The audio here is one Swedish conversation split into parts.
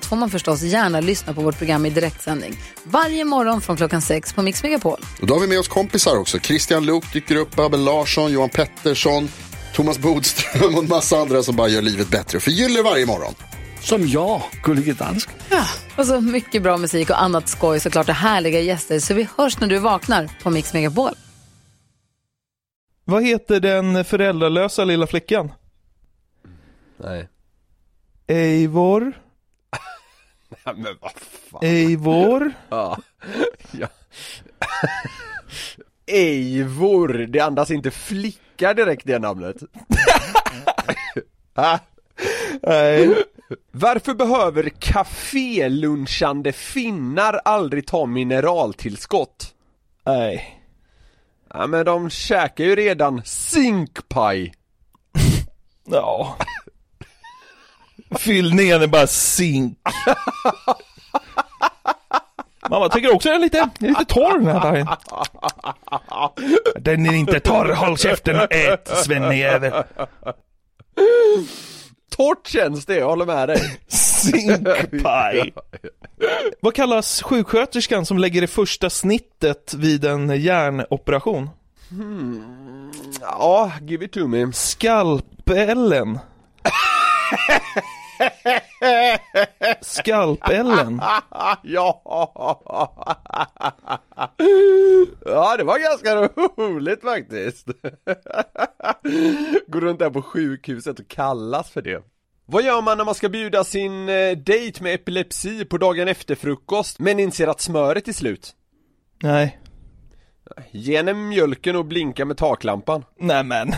allt får man förstås gärna lyssna på vårt program i direktsändning. Varje morgon från klockan sex på Mix Megapol. Och då har vi med oss kompisar också. Christian Luuk dyker upp, Abel Larsson, Johan Pettersson, Thomas Bodström och en massa andra som bara gör livet bättre och förgyller varje morgon. Som jag, Gullige Dansken. Och så mycket bra musik och annat skoj såklart och härliga gäster. Så vi hörs när du vaknar på Mix Megapol. Vad heter den föräldralösa lilla flickan? Nej. Eivor, Ja, men vad fan. Eivor. Ja. ja. Eivor, det andas inte flicka direkt det namnet. ah. Nej. Varför behöver kafélunchande finnar aldrig ta mineraltillskott? Nej. Ja men de käkar ju redan zinkpaj. Ja. Fyllningen är bara zink. Mamma tycker också den är lite, den är lite torr den här dagen. Den är inte torr, håll käften och ät svennejävel. Torrt känns det, jag håller med dig. Zinkpaj. Vad kallas sjuksköterskan som lägger det första snittet vid en hjärnoperation? Ja, give it to me. Skalpellen. Skalpellen. ja! Ja, det var ganska roligt faktiskt. Går runt där på sjukhuset och kallas för det. Vad gör man när man ska bjuda sin eh, dejt med epilepsi på dagen efter frukost, men inser att smöret är slut? Nej. Ge henne mjölken och blinka med taklampan. Nej men.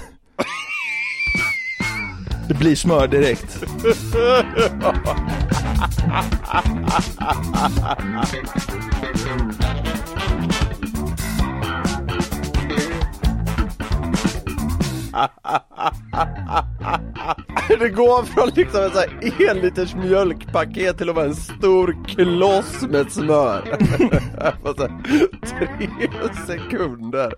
Det blir smör direkt. Det går från liksom ett så här en liters mjölkpaket till att vara en stor kloss med smör. På tre sekunder.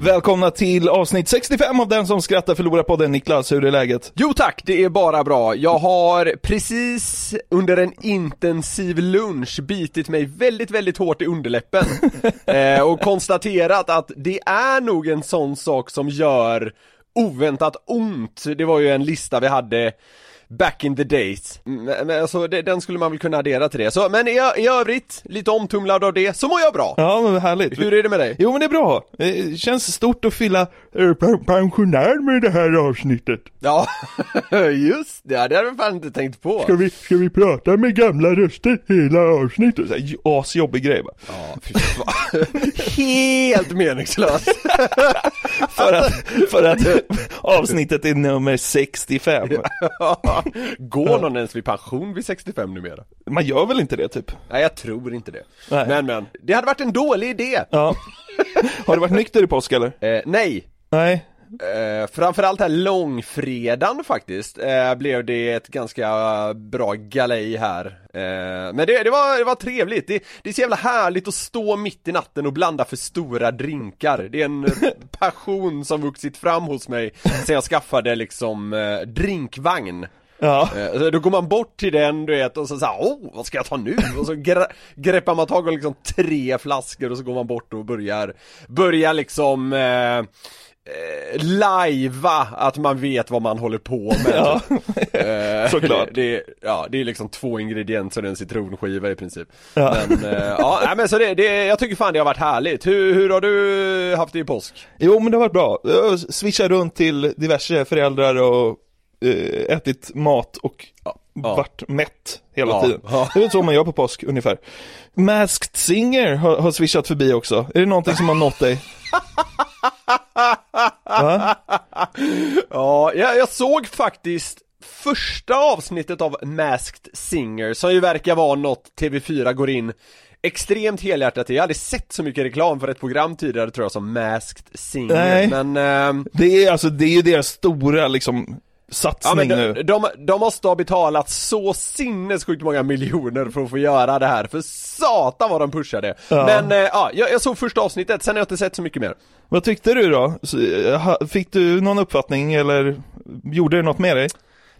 Välkomna till avsnitt 65 av Den som skrattar förlorar podden. Niklas, hur är läget? Jo tack, det är bara bra. Jag har precis under en intensiv lunch bitit mig väldigt, väldigt hårt i underläppen eh, och konstaterat att det är nog en sån sak som gör oväntat ont. Det var ju en lista vi hade Back in the days. Men, men alltså, det, den skulle man väl kunna addera till det. Så, men i, i övrigt, lite omtumlad av det, så mår jag bra. Ja, men härligt. Hur är det med dig? Jo men det är bra. Det känns stort att fylla eh, pen- pensionär med det här avsnittet. Ja, just det, det hade jag fan inte tänkt på. Ska vi, ska vi prata med gamla röster hela avsnittet? Så här, Asjobbig grej bara. Ja, fy fan. Helt meningslöst. För att, för att avsnittet är nummer 65. Går någon ens vid pension vid 65 numera? Man gör väl inte det typ? Nej jag tror inte det. Nej. Men men, det hade varit en dålig idé. Ja. Har du varit nykter i påsk eller? Eh, nej, Nej. eh, framförallt här långfredagen faktiskt eh, blev det ett ganska bra galej här. Eh, men det, det, var, det var trevligt, det, det är så jävla härligt att stå mitt i natten och blanda för stora drinkar. Det är en passion som vuxit fram hos mig sen jag skaffade liksom eh, drinkvagn. Ja. Eh, Då går man bort till den du vet och så såhär, åh vad ska jag ta nu? Och så gre- greppar man tag om liksom tre flaskor och så går man bort och börjar, börjar liksom eh, eh, lajva att man vet vad man håller på med. Ja. Eh, Såklart. Det, ja, det är liksom två ingredienser och en citronskiva i princip. Ja. Men, eh, ja, men så det, det, jag tycker fan det har varit härligt. Hur, hur har du haft det i påsk? Jo men det har varit bra. Jag swishar runt till diverse föräldrar och ätit mat och ja. varit mätt hela Ja, tiden. ja. Det är så man gör på påsk ungefär. Masked Singer har, har swishat förbi också. Är det någonting som har nått dig? Ja, jag, jag såg faktiskt första avsnittet av Masked Singer, som ju verkar vara något TV4 går in extremt helhjärtat i. Jag hade sett så mycket reklam för ett program tidigare tror jag som Masked Singer, Nej. men ehm, Det är alltså, det är ju deras stora liksom Ja satsning men nu. de, de, måste ha betalat så sinnessjukt många miljoner för att få göra det här, för satan vad de pushade! Ja. Men eh, ja, jag, såg första avsnittet, sen har jag inte sett så mycket mer Vad tyckte du då? Eh, Fick du någon uppfattning eller gjorde det något med dig?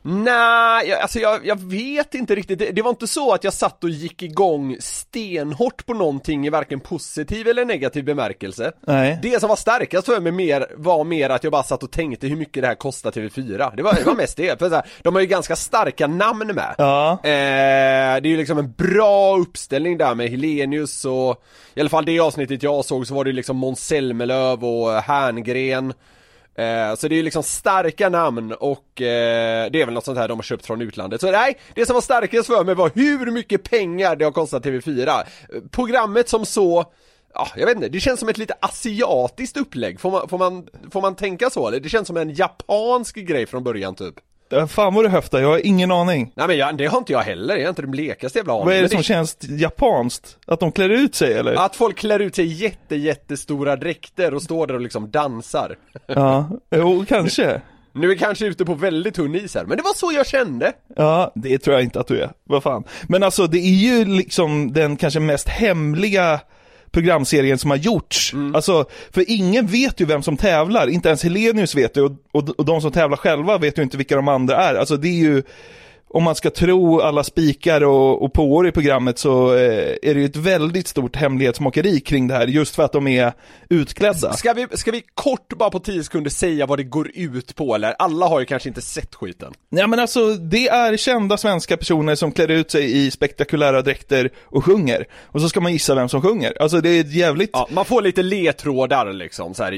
Nej, jag, alltså jag, jag vet inte riktigt, det, det var inte så att jag satt och gick igång stenhårt på någonting i varken positiv eller negativ bemärkelse. Nej. Det som var starkast för mig mer, var mer att jag bara satt och tänkte hur mycket det här kostar TV4 Det var, det var mest det, för så här, de har ju ganska starka namn med. Ja. Eh, det är ju liksom en bra uppställning där med Helenius och I alla fall det avsnittet jag såg så var det ju liksom Måns Zelmerlöw och Herngren eh, Så det är ju liksom starka namn och eh, det är väl något sånt här de har köpt från utlandet. Så nej, det som var starkast för mig var hur mycket pengar det har kostat TV4 eh, Programmet som så Ja, jag vet inte, det känns som ett lite asiatiskt upplägg, får man, får man, får man tänka så eller? Det känns som en japansk grej från början typ. Fan vad du höftar, jag har ingen aning. Nej men jag, det har inte jag heller, jag har inte den blekaste jävla aning Vad är det som känns japanskt? Att de klär ut sig eller? Att folk klär ut sig i jätte, jättestora dräkter och står där och liksom dansar Ja, jo kanske. Nu är jag kanske ute på väldigt tunn is här, men det var så jag kände Ja, det tror jag inte att du är. Vad fan. Men alltså det är ju liksom den kanske mest hemliga programserien som har gjorts. Alltså, för ingen vet ju vem som tävlar, inte ens Helenius vet det och, och, och de som tävlar själva vet ju inte vilka de andra är. Alltså det är ju, om man ska tro alla spikar och, och påor i programmet så eh, är det ju ett väldigt stort hemlighetsmakeri kring det här, just för att de är utklädda. Ska vi, ska vi kort bara på 10 sekunder säga vad det går ut på eller? Alla har ju kanske inte sett skiten Ja men alltså, det är kända svenska personer som klär ut sig i spektakulära dräkter och sjunger. Och så ska man gissa vem som sjunger. Alltså det är ett jävligt... Ja, man får lite ledtrådar liksom så här.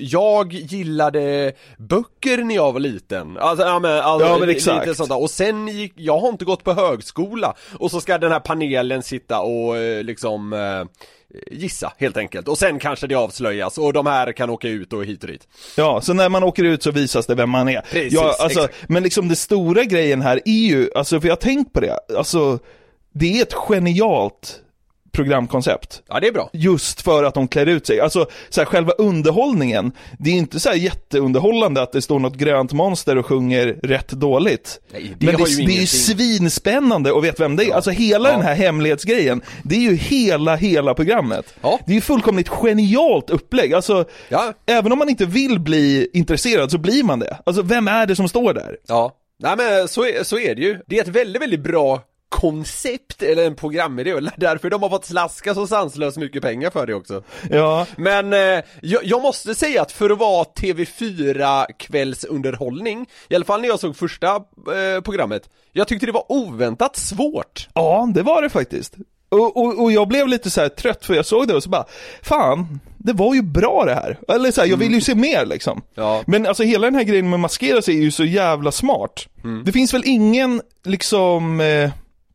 Jag gillade böcker när jag var liten, alltså, ja, men, alltså, Ja, men exakt. Lite sånt där. Och sen gick, jag har inte gått på högskola Och så ska den här panelen sitta och eh, liksom eh, Gissa helt enkelt, och sen kanske det avslöjas och de här kan åka ut och hit och dit Ja, så när man åker ut så visas det vem man är. Precis, ja, alltså, exakt. men liksom det stora grejen här är ju, alltså för jag har tänkt på det, alltså det är ett genialt programkoncept. Ja det är bra Just för att de klär ut sig. Alltså så här, själva underhållningen, det är inte så här jätteunderhållande att det står något grönt monster och sjunger rätt dåligt. Nej, det Men det, det är ju svinspännande och vet vem det är. Alltså hela Ja. den här hemlighetsgrejen, det är ju hela, hela programmet. Ja. Det är ju fullkomligt genialt upplägg. Alltså, Ja. även om man inte vill bli intresserad så blir man det. Alltså vem är det som står där? Ja, nej men så är, så är det ju. Det är ett väldigt, väldigt bra koncept, eller en programidé, och därför de har fått slaska så sanslöst mycket pengar för det också. Ja, Men eh, jag, jag måste säga att för att vara TV4 kvällsunderhållning, i alla fall när jag såg första eh, programmet, jag tyckte det var oväntat svårt. ja det var det faktiskt. Och, och, och jag blev lite så här trött för jag såg det och så bara, fan, det var ju bra det här. Eller så här, jag vill ju se mer liksom. Ja. Men alltså hela den här grejen med att maskera sig är ju så jävla smart. Det finns väl ingen liksom eh,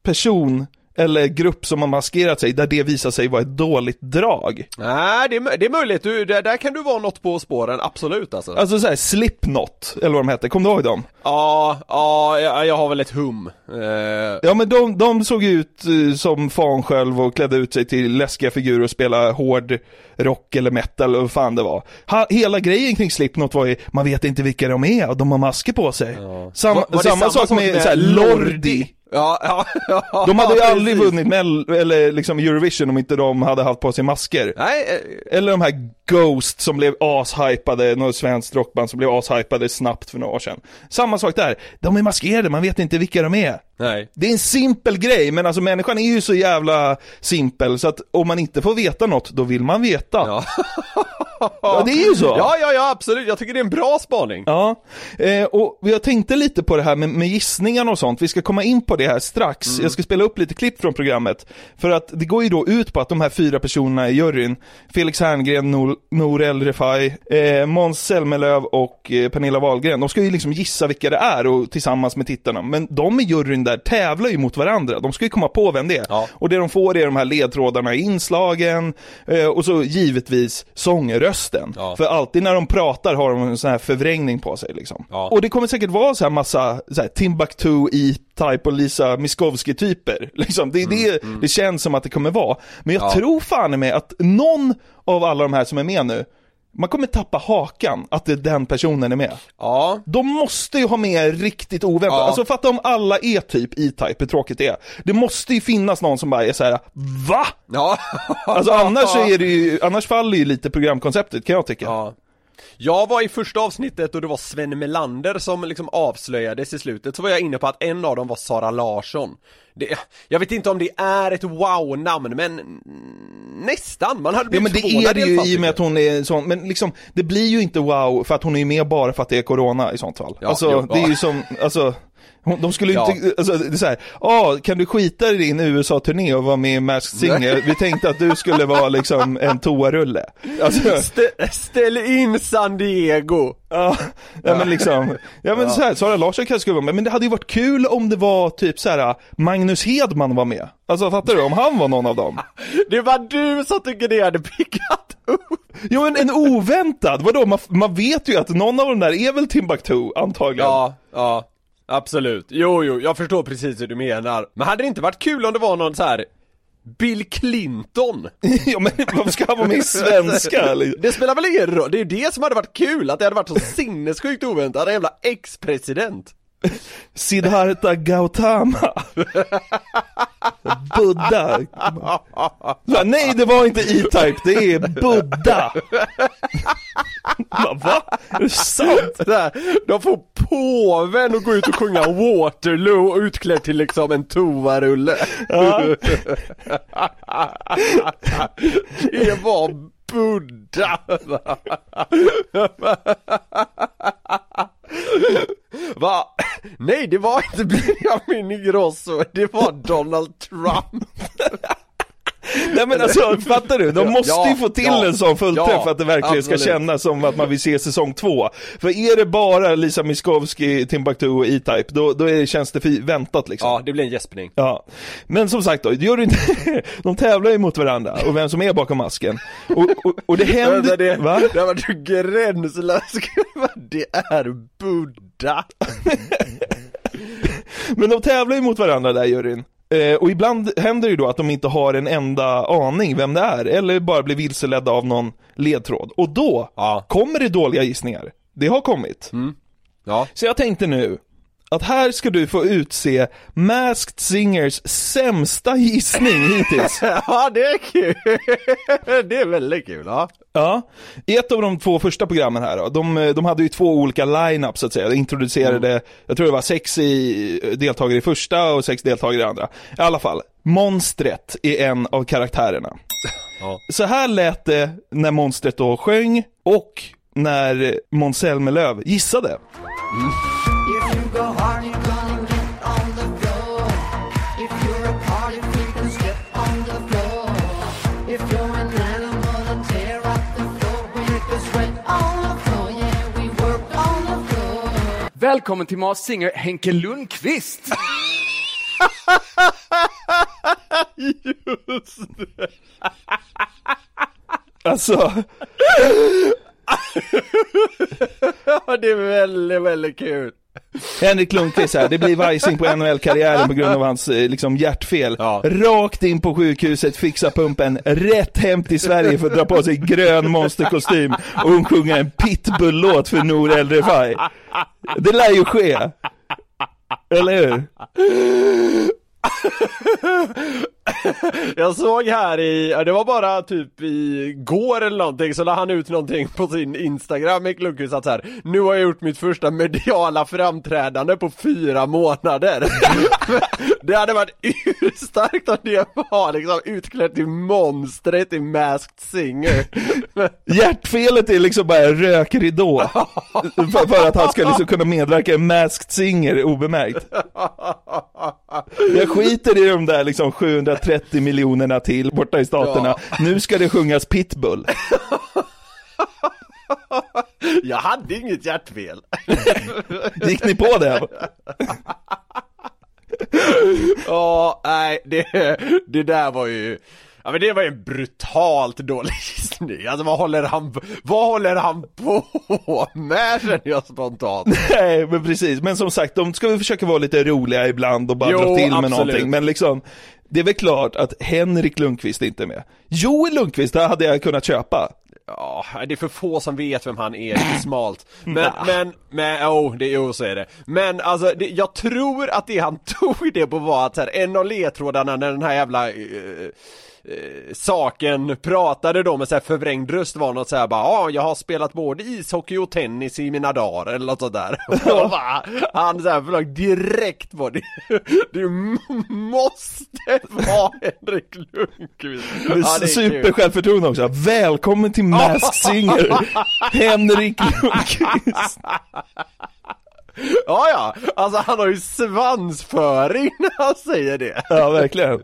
person eller grupp som har maskerat sig där det visar sig vara ett dåligt drag. Nej, det är, det är möjligt, du, där, där kan du vara något på spåren, absolut alltså. Alltså såhär Slipknot, eller vad de hette, kommer du ihåg dem? Ja, ja, jag, jag har väl ett hum. Eh, Ja men de, de såg ut eh, som fan själv och klädde ut sig till läskiga figurer och spelade hård rock eller metal eller vad fan det var. Ha, hela grejen kring Slipknot var ju, man vet inte vilka de är och de har masker på sig. Sam, Var- var det samma, sak med, såhär, Lordi. Ja, ja, ja De hade ju aldrig vunnit Mel, eller liksom Eurovision om inte de hade haft på sig masker. Nej, eh, Eller de här Ghost som blev ashypade, något svenskt rockband som blev ashypade snabbt för några år sedan. Samma sak där, de är maskerade, man vet inte vilka de är. nej. Det är en simpel grej, men alltså människan är ju så jävla simpel så att om man inte får veta något, då vill man veta. Ja. Ja, det är ju så. Ja, ja, ja, absolut. Jag tycker det är en bra spaning. Ja, eh, och jag tänkte lite på det här med, med gissningarna och sånt, vi ska komma in på det här strax. Mm. Jag ska spela upp lite klipp från programmet. För att det går ju då ut på att de här fyra personerna i juryn, Felix Herngren, Nol- Nour El Refai, eh, Måns Zelmerlöw och eh, Pernilla Wahlgren. De ska ju liksom gissa vilka det är och, tillsammans med tittarna. Men de i juryn där tävlar ju mot varandra. De ska ju komma på vem det är. Ja. Och det de får är de här ledtrådarna i inslagen eh, och så givetvis sångrösten. Ja. För alltid när de pratar har de en sån här förvrängning på sig liksom. Ja. Och det kommer säkert vara så här massa så här, Timbuktu, E-Type och Lisa Miskovsky-typer. Liksom. Det är det det känns som att det kommer vara. Men jag Ja. tror fan med att någon av alla de här som är med nu, man kommer tappa hakan att det, den personen är med. Ja, De måste ju ha med riktigt oväntat. Ja. Alltså fatta om alla är typ E-Type, hur tråkigt det är. Det måste ju finnas någon som bara är så här: VA? ja. Alltså annars är det ju, annars faller ju lite programkonceptet kan jag tycka. Ja. Jag var i första avsnittet och det var Sven Melander som liksom avslöjades i slutet, så var jag inne på att en av dem var Sara Larsson. Det, Jag vet inte om det är ett wow-namn, men nästan, man hade Ja blivit men det är det ju i och med att hon är sån, men liksom Det blir ju inte wow för att hon är med bara för att det är corona i sånt fall. Ja, Alltså jo, det är ja. ju som, alltså de skulle ju Ja. inte, alltså det är såhär, ja kan du skita i din USA-turné och vara med i Masked Singer? Vi tänkte att du skulle vara liksom en toarulle Alltså. Stä- ställ in San Diego! ja, ja men liksom, ja men så här, Sara Larsson kanske skulle vara med, men det hade ju varit kul om det var typ så här Magnus Hedman var med Alltså fattar du? Om han var någon av dem Det var du som tycker det hade pickat upp! Jo men en oväntad, vadå? Man, man vet ju att någon av dem där är väl Timbuktu antagligen? Ja, ja, absolut. Jo, jo, jag förstår precis hur du menar. Men hade det inte varit kul om det var någon så här Bill Clinton? ja men varför ska han vara med i svenska? eller? Det spelar väl ingen roll, det är ju det som hade varit kul, att det hade varit så sinnessjukt oväntat, en jävla ex-president Siddhartha Gautama Buddha Va, Nej det var inte E-Type, det är Buddha Va? Är det sant? Där, De får påven att gå ut och sjunga Waterloo utklädd till liksom en toarulle Ja. Det var Buddha Va? Nej det var inte Benjamin Ingrosso, det var Donald Trump Nej men alltså, fattar du? De måste Ja, ju få till ja, en sån fullträff ja, för att det verkligen ska absolut. kännas som att man vill se säsong två. För är det bara Lisa Miskovsky, Timbuktu och E-Type, då, då är känns det väntat liksom. Ja, det blir en gäspning Ja, men som sagt då, gör det inte, de tävlar ju mot varandra och vem som är bakom masken. Och, och, och det händer, det, va? det var du gränslös, det är Buddha Men de tävlar ju mot varandra där juryn. Eh, och ibland händer det ju då att de inte har en enda aning vem det är, eller bara blir vilseledda av någon ledtråd. Och då Ja. kommer det dåliga gissningar. Det har kommit. Ja, Så jag tänkte nu, att här ska du få utse Masked Singers sämsta gissning hittills. ja det är kul, det är väldigt kul ja Ja, i ett av de två första programmen här då, de, de hade ju två olika line-ups så att säga, de introducerade, jag tror det var sex i, deltagare i första och sex deltagare i andra. I alla fall, monstret är en av karaktärerna. Ja. Så här lät det när monstret då sjöng och när Måns Zelmerlöw gissade. If Välkommen till Mars Singer Henke Lundqvist! Just det! Alltså, Ja, det är väldigt, väldigt kul Henrik Lundqvist här, det blir vajsing på NHL-karriären på grund av hans eh, liksom, hjärtfel. Ja. Rakt in på sjukhuset, fixa pumpen, rätt hem till Sverige för att dra på sig grön monsterkostym och sjunga en pitbull-låt för Nour El Refai. Det lär ju ske. Eller hur? Jag såg här i, det var bara typ i går eller någonting, så la han ut någonting på sin Instagram, Mick Lundqvist, att så här, nu har jag gjort mitt första mediala framträdande på fyra månader. det hade varit urstarkt om det var liksom utklädd till monstret i Masked Singer. Hjärtfelet är liksom bara rökridå. För, för att han ska liksom kunna medverka i Masked Singer obemärkt. Jag skiter i de där liksom 30 miljonerna till borta i staterna. Ja. Nu ska det sjungas pitbull. Jag hade inget hjärtfel. Gick ni på det? Ja, oh, nej, det, det där var ju Ja men det var ju en brutalt dålig gissning, alltså vad håller han, vad håller han på med känner jag spontant? Nej men precis, men som sagt de ska väl försöka vara lite roliga ibland och bara Jo, dra till med absolut. någonting. Men liksom Det är väl klart att Henrik Lundqvist inte är med. Joel Lundqvist, det hade jag kunnat köpa. Ja, det är för få som vet vem han är, det är smalt. Men, men, men, oh, det, jo så är det. Men alltså, det, jag tror att det han tog det på var att så här, en av ledtrådarna när den här jävla eh, eh, saken pratade då med så här förvrängd röst var något så här bara ja, jag har spelat både ishockey och tennis i mina dagar eller något sådär Och bara, Han så här flög direkt på det. Du måste vara Henrik Lundqvist. Ja, det är kul. Super också, välkommen till Masked Singer Henrik Lundqvist Ja, ja, alltså han har ju svansföring när han säger det. Ja verkligen.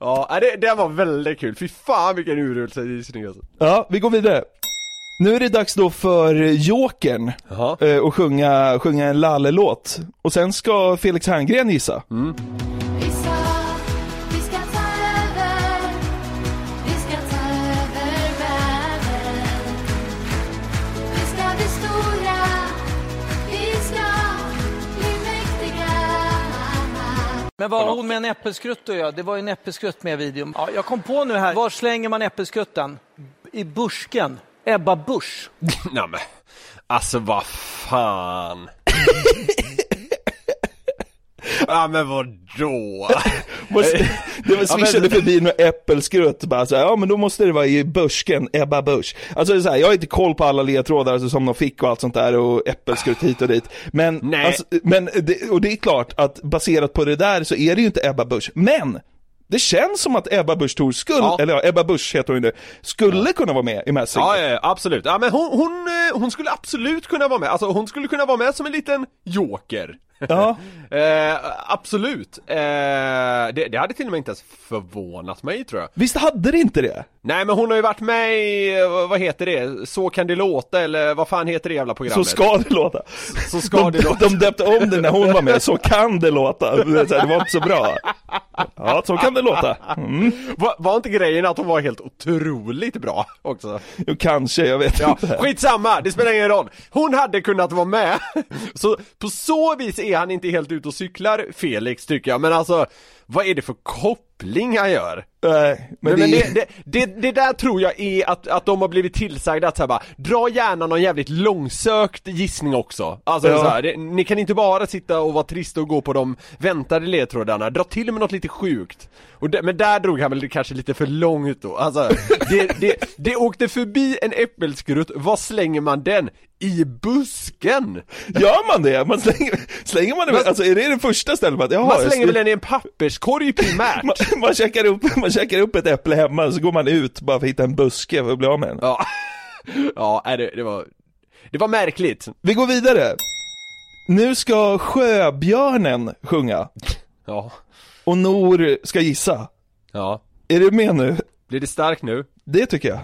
Ja, nej, det, det var väldigt kul, fy fan vilken urusel alltså Ja, vi går vidare. Nu är det dags då för Jokern eh, och sjunga, sjunga en Lalle-låt. Och sen ska Felix Herngren gissa. Vi Men vad har hon med en äppelskrutt att göra? Det var ju en äppelskrutt med i videon. Ja, jag kom på nu här. Var slänger man äppelskrutten? I busken. Ebba Busch. Nej men, alltså vad fan Ja men vadå? Måste- Det var swishade förbi några äppelskrutt bara så här, ja men då måste det vara i busken, Ebba Busch. Alltså det är så här, jag har inte koll på alla ledtrådar alltså, som de fick och allt sånt där och äppelskrutt hit och dit. Men, Nej. alltså, men det, och det är klart att baserat på det där så är det ju inte Ebba Busch. Men! Det känns som att Ebba Busch Thor skulle, Ja. eller ja, Ebba Busch heter hon nu, skulle kunna vara med i. Ja, ja, ja, absolut. Ja men hon, hon, eh, hon skulle absolut kunna vara med, alltså hon skulle kunna vara med som en liten joker Ja. eh, Absolut, eh, det, det hade till och med inte ens förvånat mig tror jag Visst hade det inte det? Nej men hon har ju varit med i, vad heter det? Så kan det låta eller vad fan heter det jävla Så programmet? ska det låta. Så ska det de, låta. de döpte om det när hon var med, så kan det låta. Det var så det inte så bra. Ja, så kan det låta. Mm. Var, var inte grejen att hon var helt otroligt bra också? Jo, kanske, jag vet Ja, inte. skitsamma, det spelar ingen roll. Hon hade kunnat vara med. Så på så vis är han inte helt ute och cyklar, Felix tycker jag. Men alltså, vad är det för koppling han gör? Nej, men, Men, men det, det, det, det, det där tror jag är att, att de har blivit tillsagda att så här bara, dra gärna någon jävligt långsökt gissning också. Alltså Ja. så här, det, ni kan inte bara sitta och vara trista och gå på de väntade ledtrådarna, dra till med något lite sjukt. Och det, men där drog han väl kanske lite för långt då, alltså det, det, det åkte förbi en äppelskrutt, vad slänger man den? I busken! Gör man det? Man slänger, slänger man det, alltså är det det första stället? Man, jaha, Man slänger väl den i en papperskorg primärt? man, man, käkar upp, man käkar upp ett äpple hemma, så går man ut bara för att hitta en buske för att bli av med den. Ja, ja det, det var, det var märkligt. Vi går vidare. Nu ska Sjöbjörnen sjunga, Ja, och Nor ska gissa. ja. Är du med nu? Blir det starkt nu? Det tycker jag.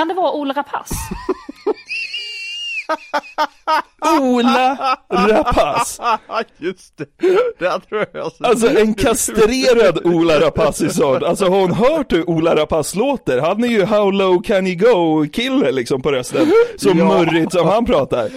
Kan det vara Ola Rapace? Ola Rapace. Just det, det tror jag så. Alltså en kastrerad Ola Rapace Alltså har hon hört hur Ola Rapace låter? Han är ju How low can you go kille liksom på rösten. Så Ja. murrigt som han pratar.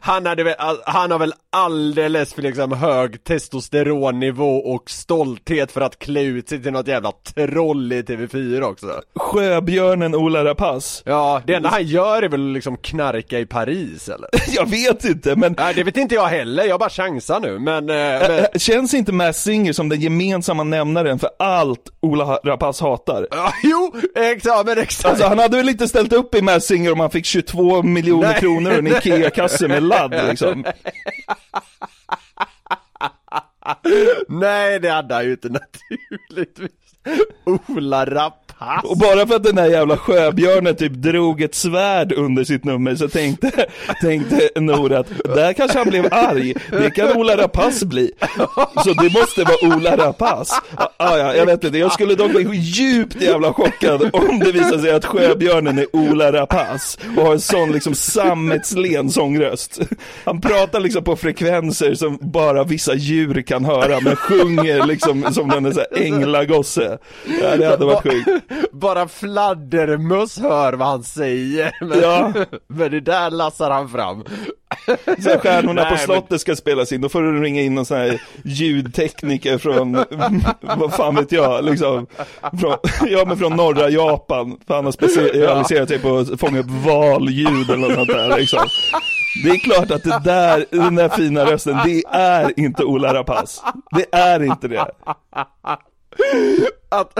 Han, hade väl, han har väl alldeles för liksom hög testosteronnivå och stolthet för att klä ut sig till något jävla troll i TV4 också. Sjöbjörnen Ola Rapace. Ja, det enda han gör är väl liksom knarka i Paris eller? Jag vet inte men Nej, det vet inte jag heller, jag bara chansar nu, men... eh, men... känns inte Mass Singer som den gemensamma nämnaren för allt Ola Rapace hatar? Ja, jo, exakt, men exakt. Alltså han hade väl inte ställt upp i Mass Singer om han fick 22 miljoner Nej. kronor och en IKEA-kasse med ladd liksom. Nej, det hade han ju inte naturligtvis. Ola Rapace pass. Och bara för att den där jävla sjöbjörnen typ drog ett svärd under sitt nummer så tänkte, tänkte Nora att där kanske han blev arg. Det kan Ola Rapace bli. Så det måste vara Ola Rapace. Ah, ah, ja, jag vet inte, jag skulle dock bli djupt jävla chockad om det visar sig att sjöbjörnen är Ola Rapace och har en sån liksom sammetslen sångröst. Han pratar liksom på frekvenser som bara vissa djur kan höra men sjunger liksom som en änglagosse. Ja, det hade varit sjukt. Bara fladdermöss hör vad han säger, men, Ja. men det där lassar han fram. Så Stjärnorna Nej, på men- slottet ska spelas in, då får du ringa in någon sån här ljudtekniker från, vad fan vet jag, liksom, från, ja men från norra Japan, för han har specialiserat sig på att fånga upp valljud eller något sånt där liksom. Det är klart att det där, den där fina rösten, det är inte Ola Rapace. Det är inte det. Att,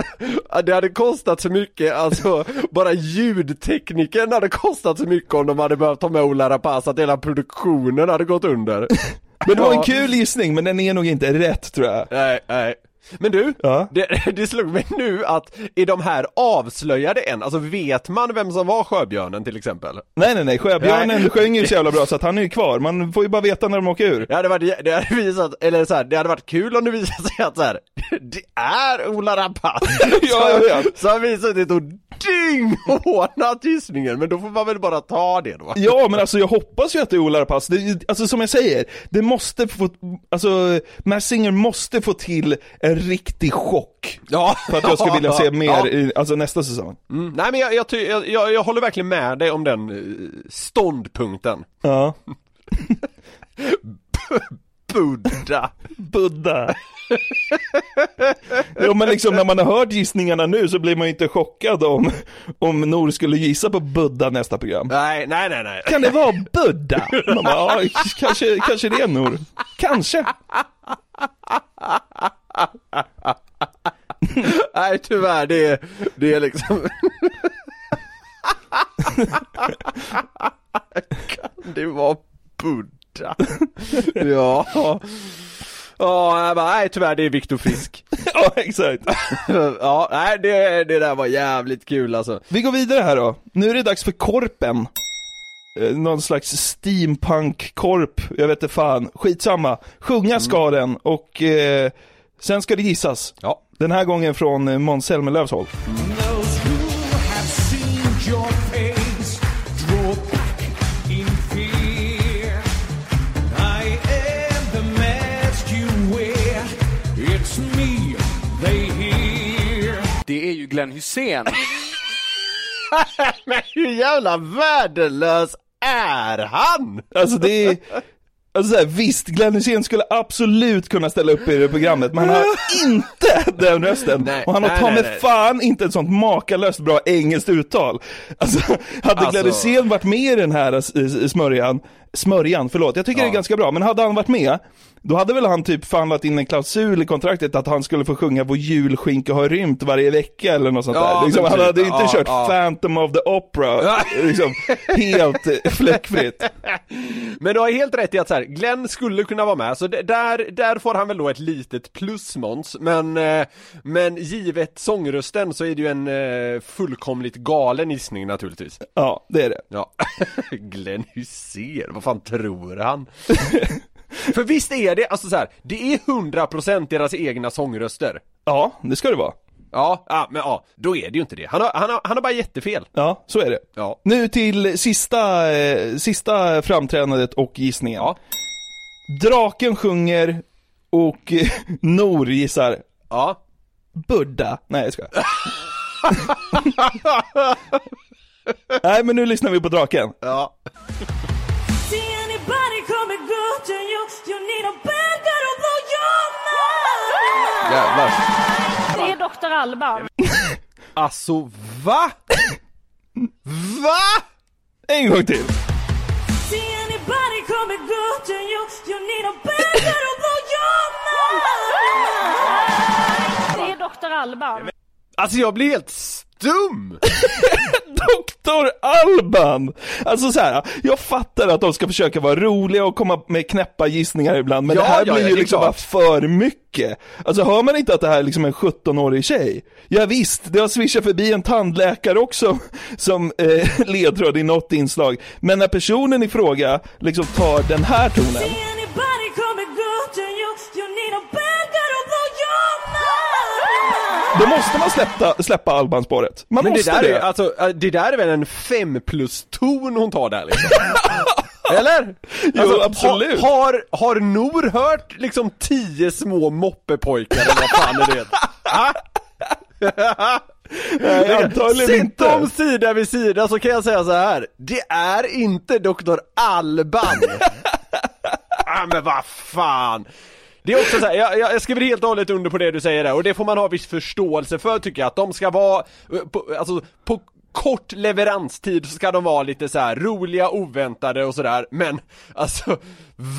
att det hade kostat så mycket, alltså bara ljudtekniken hade kostat så mycket om de hade behövt ta med Ola Rapace, att hela produktionen hade gått under. Men det var en kul gissning, men den är nog inte rätt tror jag. Nej, nej. Men du, Ja. det, det slog mig nu att är de här avslöjade än? Alltså vet man vem som var Sjöbjörnen till exempel? Nej nej nej, Sjöbjörnen Nej. sjöng ju så jävla bra så att han är ju kvar, man får ju bara veta när de åker ur. Det hade varit, det hade visat, eller så här, det hade varit kul om det visade sig att så här, det är Ola Rapace. Ja, jag vet. Så har vi suttit och dynghånat gissningen, men då får man väl bara ta det då. Ja, men alltså jag hoppas ju att det är Ola Rapace. Det, alltså som jag säger, det måste få, alltså Mass Singer måste få till en riktig chock. Ja. För att jag skulle vilja se mer, Ja. i, alltså nästa säsong. Mm, nej men jag, jag, jag, jag, jag håller verkligen med dig om den eh, ståndpunkten. Ja. Buddha. Buddha. jo men liksom när man har hört gissningarna nu så blir man ju inte chockad om, om Nor skulle gissa på Buddha nästa program. Nej, nej, nej, nej. Kan det vara Buddha? Man bara, ja, kanske, kanske det är Nor. Kanske. Nej tyvärr, det är, det är liksom Kan det vara Buddha? Ja Ja, jag bara, nej tyvärr det är Viktor Frisk Ja, exakt. Ja, nej det, det där var jävligt kul alltså Vi går vidare här då. Nu är det dags för Korpen. Eh, Någon slags steampunk-korp, jag vet inte fan. Skitsamma. Sjunga ska den och eh, sen ska det gissas. Ja Den här gången från eh, Måns Zelmerlöws håll. Those who have seen your Glenn Hussein. Men hur jävla värdelös är han? Alltså det är... Alltså så här, visst, Glenn Hysén skulle absolut kunna ställa upp i det programmet, men han har inte den rösten. Nej, och han har ta med fan inte ett sånt makalöst bra engelskt uttal. Alltså, hade Alltså- Glenn Hysén varit med i den här smörjan, smörjan, förlåt, jag tycker det är Ja. ganska bra, men hade han varit med, då hade väl han typ förhandlat in en klausul i kontraktet att han skulle få sjunga Vår julskinka har rymt varje vecka eller något sånt Ja, där. Liksom, han typ. hade inte Ja, kört ja. Phantom of the Opera, Ja. liksom, helt fläckfritt. Men du har helt rätt i att så här, Glenn skulle kunna vara med, så där, där får han väl då ett litet plus Måns, men, eh, men givet sångrösten så är det ju en eh, fullkomligt galen gissning naturligtvis. Ja, det är det. Ja, Glenn Hysén, vad fan tror han? För visst är det, alltså så här, det är 100% deras egna sångröster. Ja, det ska det vara. Ja, ja, men ja, då är det ju inte det. Han har, han har, han har bara jättefel. Ja, så är det. Ja. Nu till sista, eh, sista framträdandet och gissningen. Ja. Draken sjunger och eh, Nor gissar Ja. Buddha. Nej, jag skojar. Nej, men nu lyssnar vi på draken. Ja. Coming good to you? You need a bad guy to blow your mind. Jävlar. Det är Dr. Alban. Alltså, va? Va? En gång till. See anybody coming good to you? You need a bad guy to blow your mind. Det är Dr. Alban. Alltså jag blir helt dum! Doktor Alban! Alltså så här, jag fattar att de ska försöka vara roliga och komma med knäppa gissningar ibland, men Ja, det här ja, blir ja, ju liksom bara för mycket. Alltså hör man inte att det här är liksom en 17-årig tjej? Ja, visst, det har swishat förbi en tandläkare också som eh, ledtråd i något inslag, men när personen i fråga liksom tar den här tonen, då måste man släppa, släppa Alban-spåret. Man Men det måste där, det. Är, alltså, det där är väl en 5 plus ton hon tar där liksom? Eller? Jo, absolut. Har, har, har Nor hört liksom tio små moppepojkar eller vad fan är det? Ah? Nej, antagligen Sitt inte. dem sida vid sida så kan jag säga så här. Det är inte Dr. Alban. ah, men vad fan. Det är också så här, jag, jag skriver helt och hållet under på det du säger där och det får man ha viss förståelse för tycker jag, att de ska vara, eh, på, alltså på kort leveranstid så ska de vara lite så här roliga, oväntade och sådär, men alltså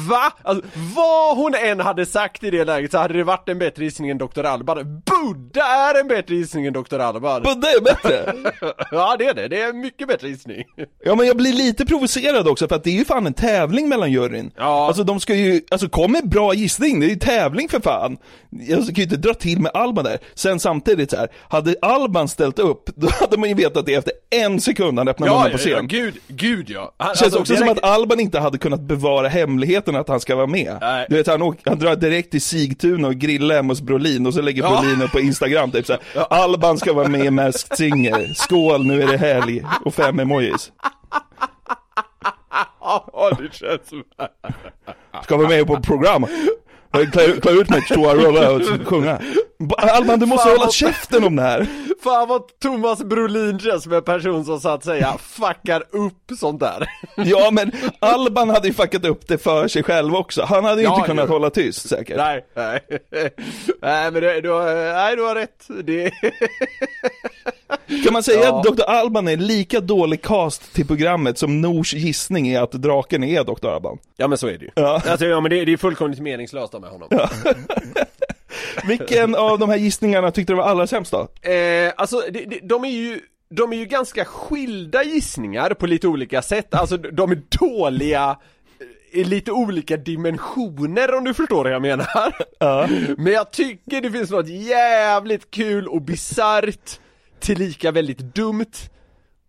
va? Alltså, vad hon än hade sagt i det läget så hade det varit en bättre gissning än Dr. Alban. Buddha är en bättre gissning än Dr. Alban. Budde är bättre. ja det är det, det är en mycket bättre gissning. Ja men jag blir lite provocerad också för att det är ju fan en tävling mellan juryn. Ja. Alltså de ska ju, alltså kom med bra gissning, det är ju tävling för fan. Jag kan ju inte dra till med Alban där. Sen samtidigt så här, hade Alban ställt upp, då hade man ju vetat det efter en sekund han öppnade munnen på scen. gud, gud ja. Han, Känns alltså, också det som att Alban inte hade kunnat bevara hemligheten att han ska vara med. Nej. Du vet han, åker, han drar direkt till Sigtuna och grillar hemma hos Brolin och så lägger Ja. Brolin upp på Instagram typ såhär, Alban ska vara med i Masked Singer, skål nu är det helg, och fem emojis. Ja, det känns som... Ska vara med på program. Klä, klä ut mig till stora roller och sjunga. Alban du måste Fan, hålla käften om det här. Fan vad Thomas Brolin känns som en person som så att säga fuckar upp sånt där. Ja men Alban hade ju fuckat upp det för sig själv också. Han hade ju Ja, inte kunnat jo. hålla tyst säkert. Nej, nej. Nej men du, du, nej, du har rätt. Det... Kan man säga Ja. att Dr. Alban är lika dålig cast till programmet som Nors gissning är att draken är Dr. Alban? Ja men så är det ju. Ja. Alltså, ja men det, det är fullkomligt meningslöst med honom. Vilken av de här gissningarna tyckte du var allra sämst då? Eh, alltså det, de är ju de är ju ganska skilda gissningar på lite olika sätt, alltså de är dåliga i lite olika dimensioner om du förstår vad jag menar. Ja. Men jag tycker det finns något jävligt kul och bisarrt tillika väldigt dumt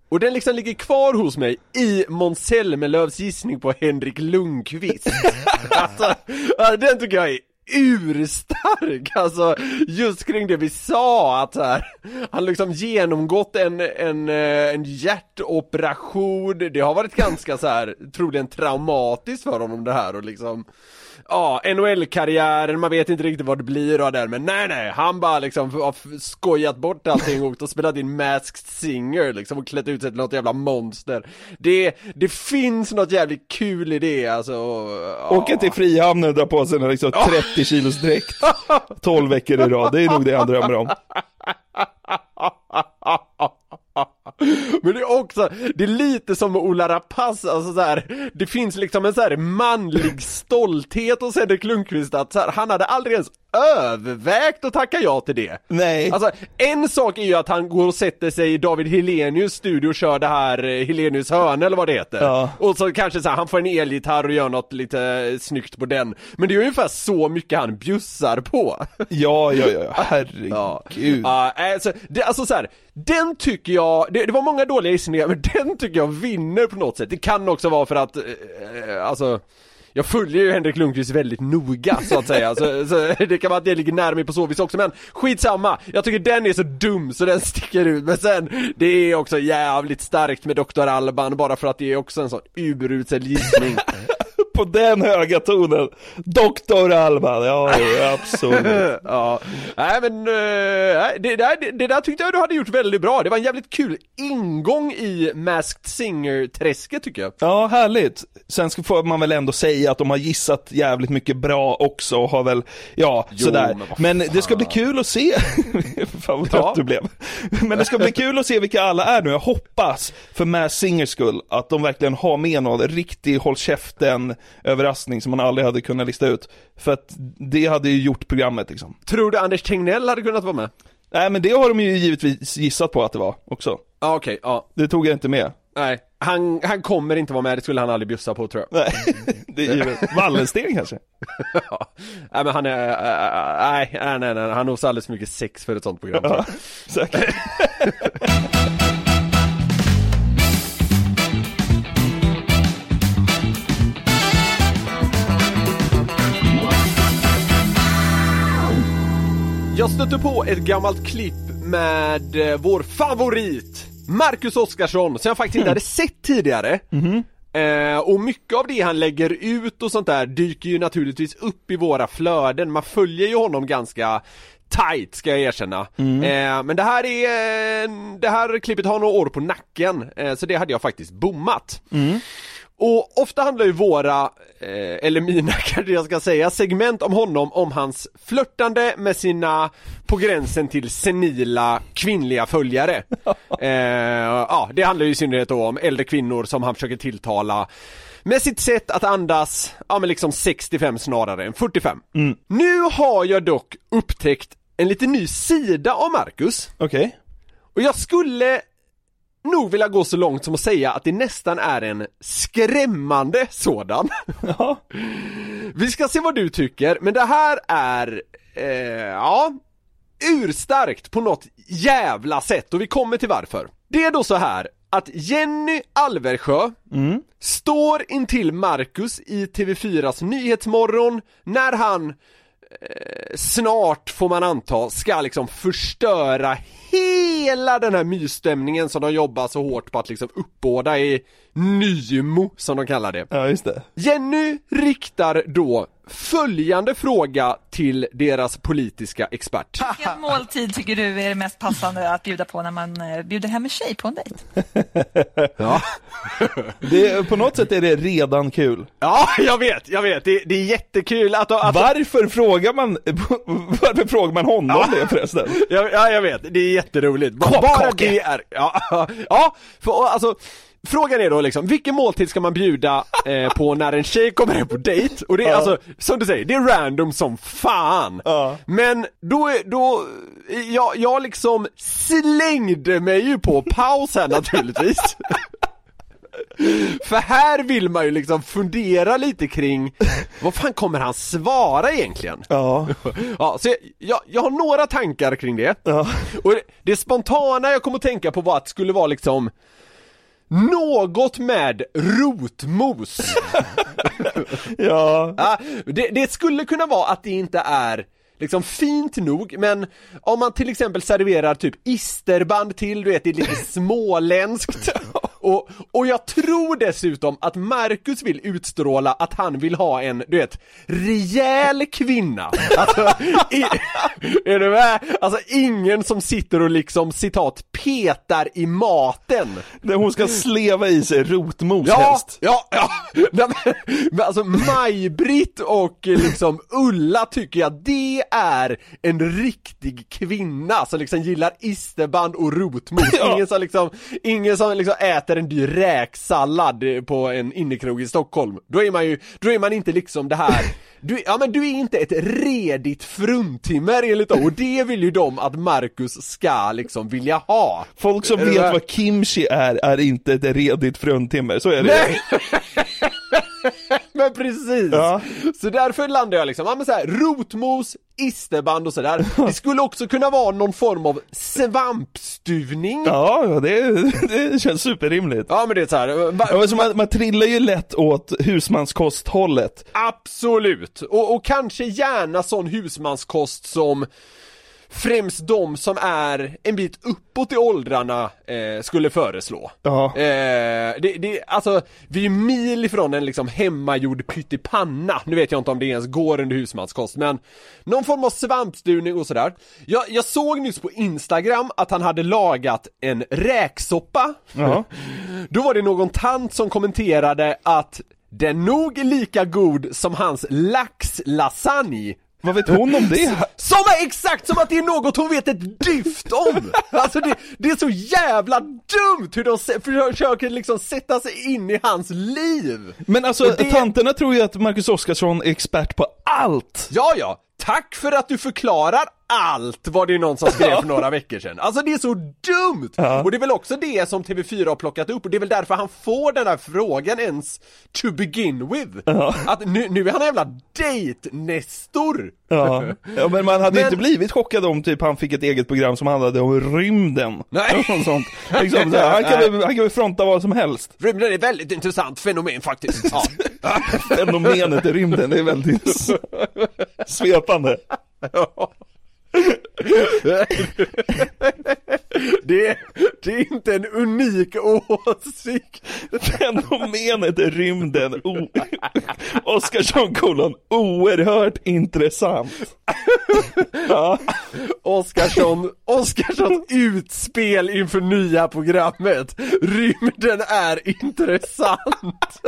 och den liksom ligger kvar hos mig i Måns Zelmerlöws gissning på Henrik Lundqvist. alltså, den tycker jag är urstark, alltså just kring det vi sa att här, han liksom genomgått en, en, eh, en hjärtoperation, det har varit ganska så här troligen traumatiskt för honom det här och liksom Ja, NHL-karriären, man vet inte riktigt vad det blir och där men nej nej, han bara liksom har skojat bort allting och spelat in Masked Singer liksom och klätt ut sig till något jävla monster Det, det finns något jävligt kul i det alltså ja. Åka till Frihamnen och dra på sig en liksom 30 kilos dräkt 12 veckor i rad, det är nog det han drömmer om. Men det är också, det är lite som med Ola Rapace, alltså så här, det finns liksom en så här manlig stolthet hos Henrik Lundqvist att så här, han hade aldrig ens övervägt att tacka ja till det. Nej. Alltså, en sak är ju att han går och sätter sig i David Helenius studio och kör det här eh, Helenius hörna eller vad det heter. Ja. Och så kanske så här, han får en elgitarr och gör något lite eh, snyggt på den. Men det är ungefär så mycket han bjussar på. Ja, ja, ja, herregud. Ja, alltså, det, alltså så här, den tycker jag, det, det var många dåliga gissningar men den tycker jag vinner på något sätt. Det kan också vara för att, eh, eh, Eh, alltså jag följer ju Henrik Lundqvist väldigt noga så att säga, så, så det kan vara att det ligger nära mig på så vis också men skitsamma, jag tycker den är så dum så den sticker ut. Men sen, det är också jävligt starkt med Dr. Alban bara för att det är också en sån urusel gissning. På den höga tonen, Dr. Alban, ja, absolut. ja, nej men, eh, det, där, det, där tyckte jag du hade gjort väldigt bra, det var en jävligt kul ingång i Masked Singer-träsket tycker jag Ja, härligt. Sen får man väl ändå säga att de har gissat jävligt mycket bra också och har väl, ja, Jo, sådär. men Men, det ska bli kul att se, fan vad trött Ja. du blev. Men det ska bli kul att se vilka alla är nu. Jag hoppas, för Mass Singers skull, att de verkligen har med någon riktig håll käften överraskning som man aldrig hade kunnat lista ut. För att det hade ju gjort programmet liksom. Tror du Anders Tegnell hade kunnat vara med? Nej men det har de ju givetvis gissat på att det var också. Ja okej, ja. Det tog jag inte med. Nej, han, han kommer inte vara med, det skulle han aldrig bjussa på tror jag. Nej, det är ju Wallensten kanske. ja. Nej men han är, äh, nej, nej, nej, nej, han har alldeles för mycket sex för ett sånt program. Ja, säkert. Jag stötte på ett gammalt klipp med eh, vår favorit Marcus Oskarsson som jag faktiskt inte hade sett tidigare. Eh, Och mycket av det han lägger ut och sånt där dyker ju naturligtvis upp i våra flöden. Man följer ju honom ganska tight ska jag erkänna. Eh, Men det här är, eh, det här klippet har några år på nacken eh, Så det hade jag faktiskt bommat och ofta handlar ju våra, eh, eller mina kanske jag ska säga, segment om honom om hans flörtande med sina på gränsen till senila kvinnliga följare. Eh, ja, det handlar ju i synnerhet då om äldre kvinnor som han försöker tilltala med sitt sätt att andas, ja men liksom 65 snarare än 45. Nu har jag dock upptäckt en lite ny sida av Marcus. Okej. Och jag skulle nog vilja gå så långt som att säga att det nästan är en skrämmande sådan. Ja. Vi ska se vad du tycker, men det här är, eh, ja, urstarkt på något jävla sätt och vi kommer till varför. Det är då så här att Jenny Alversjö står intill Marcus i TV4s Nyhetsmorgon när han eh, snart får man anta ska liksom förstöra hela den här mysstämningen som de jobbar så hårt på att liksom uppbåda i Nymo som de kallar det. Ja, just det. Jenny riktar då följande fråga till deras politiska expert. Vilken måltid tycker du är det mest passande att bjuda på när man eh, bjuder hem en tjej på en dejt? Ja. det. På något sätt är det redan kul. Ja, jag vet, jag vet. Det, det är jättekul att... att Varför frågar man, varför frågar man honom det förresten? Ja, ja, jag vet. Det är jätteroligt. Bara Koppkaka. det är... Ja, ja för alltså... Frågan är då liksom, vilken måltid ska man bjuda eh, på när en tjej kommer hem på dejt? Och det är Ja. alltså, som du säger, det är random som fan! Ja. Men då, är- då, jag, jag liksom slängde mig ju på paus här naturligtvis För här vill man ju liksom fundera lite kring Vad fan kommer han svara egentligen? Ja. Ja, så jag, jag, jag har några tankar kring det Ja. Och det, det spontana jag kom att tänka på var att det skulle vara liksom något med rotmos. Ja. Ja, det, det skulle kunna vara att det inte är liksom fint nog, men om man till exempel serverar typ isterband till, du vet det är lite småländskt och, och jag tror dessutom att Marcus vill utstråla att han vill ha en, du vet, rejäl kvinna. Alltså, i, är du med? Alltså ingen som sitter och liksom citat petar i maten. Hon ska sleva i sig rotmos Ja, helst. ja, ja! Nej, men, alltså Maj-Britt och liksom Ulla tycker jag det är en riktig kvinna som liksom gillar isterband och rotmos. Ja. Ingen som liksom, ingen som liksom äter en dyr räksallad på en innekrog i Stockholm. Då är man ju, då är man inte liksom det här du, ja men du är inte ett redigt fruntimmer enligt dem och det vill ju de att Marcus ska liksom vilja ha. Folk som vet vad kimchi är, är inte ett redigt fruntimmer, så är det. Nej! men precis! Ja. Så därför landar jag liksom, ja men så här, rotmos, isterband och sådär. Det skulle också kunna vara någon form av svampstuvning. Ja, det, det känns superrimligt. Ja men det är så här, va, Ja, så man, man trillar ju lätt åt husmanskosthållet. absolut! Och, och kanske gärna sån husmanskost som främst de som är en bit uppåt i åldrarna eh, skulle föreslå. Ja. Eh, det, det, alltså, vi är mil ifrån en liksom hemmagjord pyttipanna. Nu vet jag inte om det ens går under husmanskost, men någon form av svampstuvning och sådär. Jag, jag såg nyss på Instagram att han hade lagat en räksoppa. Ja. Då var det någon tant som kommenterade att den nog är lika god som hans laxlasagne. Vad vet hon om det? Som är exakt som att det är något hon vet ett dyft om! Alltså det, det är så jävla dumt hur de försöker liksom sätta sig in i hans liv! Men alltså, Och det- tanterna tror ju att Marcus Oskarsson är expert på allt. Ja, ja, tack för att du förklarar allt var det ju någon som skrev för några veckor sedan. Alltså det är så dumt! Ja. Och det är väl också det som TV4 har plockat upp och det är väl därför han får den här frågan ens to begin with. Att nu, nu är han en jävla date-nestor! Ja. ja, men man hade Men- inte blivit chockad om typ han fick ett eget program som handlade om rymden. Nej. Och sånt. Liksom, så här, han, kan, väl- han kan väl fronta vad som helst. Rymden är ett väldigt intressant fenomen faktiskt. Ja. Fenomenet i rymden är väldigt svepande. Det, det är inte en unik åsikt. Fenomenet rymden, o- Oskarsson kolon, oerhört intressant. Ja. Oskarsson, Oskarssons utspel inför nya programmet. Rymden är intressant.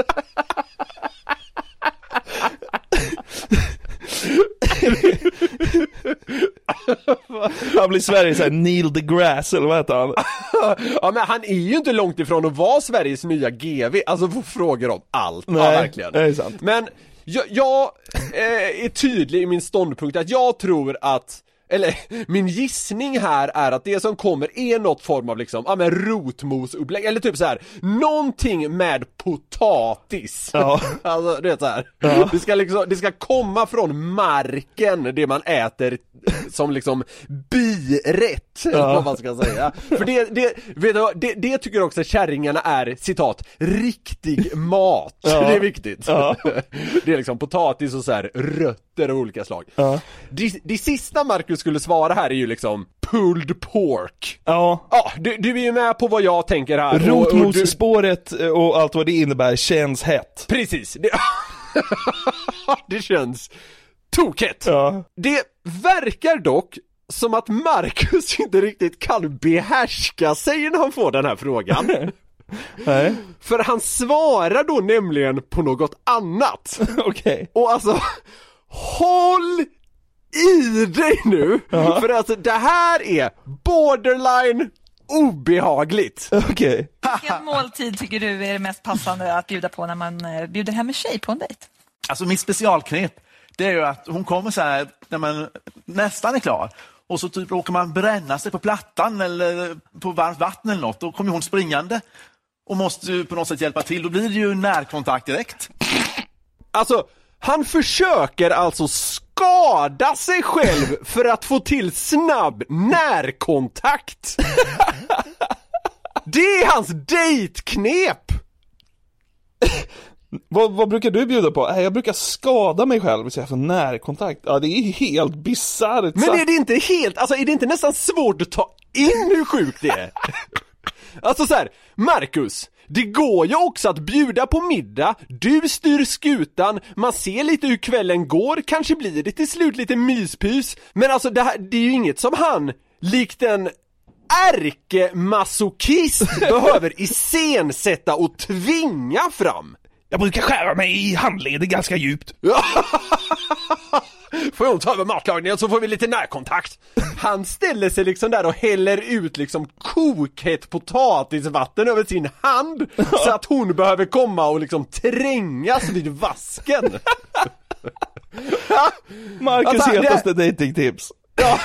Han blir Sveriges så här Neil deGrasse, eller vad heter han? Ja men han är ju inte långt ifrån att vara Sveriges nya GV, alltså få frågor om allt. ja Nej, verkligen. det är sant. Men jag, jag eh, är tydlig i min ståndpunkt att jag tror att eller min gissning här är att det som kommer är något form av liksom, ja men rotmosupplägg, eller typ så här någonting med potatis. Ja. alltså du vet så här. Ja. Det ska liksom, det ska komma från marken, det man äter som liksom birätt, Ja. vad man ska säga. För det, det, vet du, det, det tycker också kärringarna är, citat, riktig mat. Ja. Det är viktigt. Ja. Det är liksom potatis och så här rötter av olika slag. Ja. Det, det sista Marcus skulle svara här är ju liksom pulled pork. Ja. Ja, du, du är ju med på vad jag tänker här. och- och du- Rotmosspåret och allt vad det innebär känns hett. Precis. Det, det känns tokhett. Ja. Det verkar dock som att Marcus inte riktigt kan behärska sig när han får den här frågan. Nej. För han svarar då nämligen på något annat. Okej. Och alltså, håll i dig nu! Ja. För alltså det här är borderline obehagligt. Okej. Vilken måltid tycker du är det mest passande att bjuda på när man eh, bjuder hem en tjej på en dejt? Alltså mitt specialknep, det är ju att hon kommer så här när man nästan är klar och så typ råkar man bränna sig på plattan eller på varmt vatten eller något. Då kommer hon springande och måste ju på något sätt hjälpa till. Då blir det ju närkontakt direkt. Alltså, han försöker alltså skada sig själv för att få till snabb närkontakt. Det är hans dejtknep! Vad, vad brukar du bjuda på? Jag brukar skada mig själv så jag får närkontakt. Ja, det är helt bisarrt. Men är det inte helt, alltså är det inte nästan svårt att ta in hur sjukt det är? Alltså så här, Marcus, det går ju också att bjuda på middag, du styr skutan, man ser lite hur kvällen går, kanske blir det till slut lite myspys, men alltså det, här, det är ju inget som han, likt en ärkemasochist behöver iscensätta och tvinga fram. Jag brukar skära mig i handleden ganska djupt. Får jag ta över matlagningen så får vi lite närkontakt. Han ställer sig liksom där och häller ut liksom kokhett potatisvatten över sin hand så att hon behöver komma och liksom trängas vid vasken. Marcus Alltså, det- hetaste datingtips. Ja,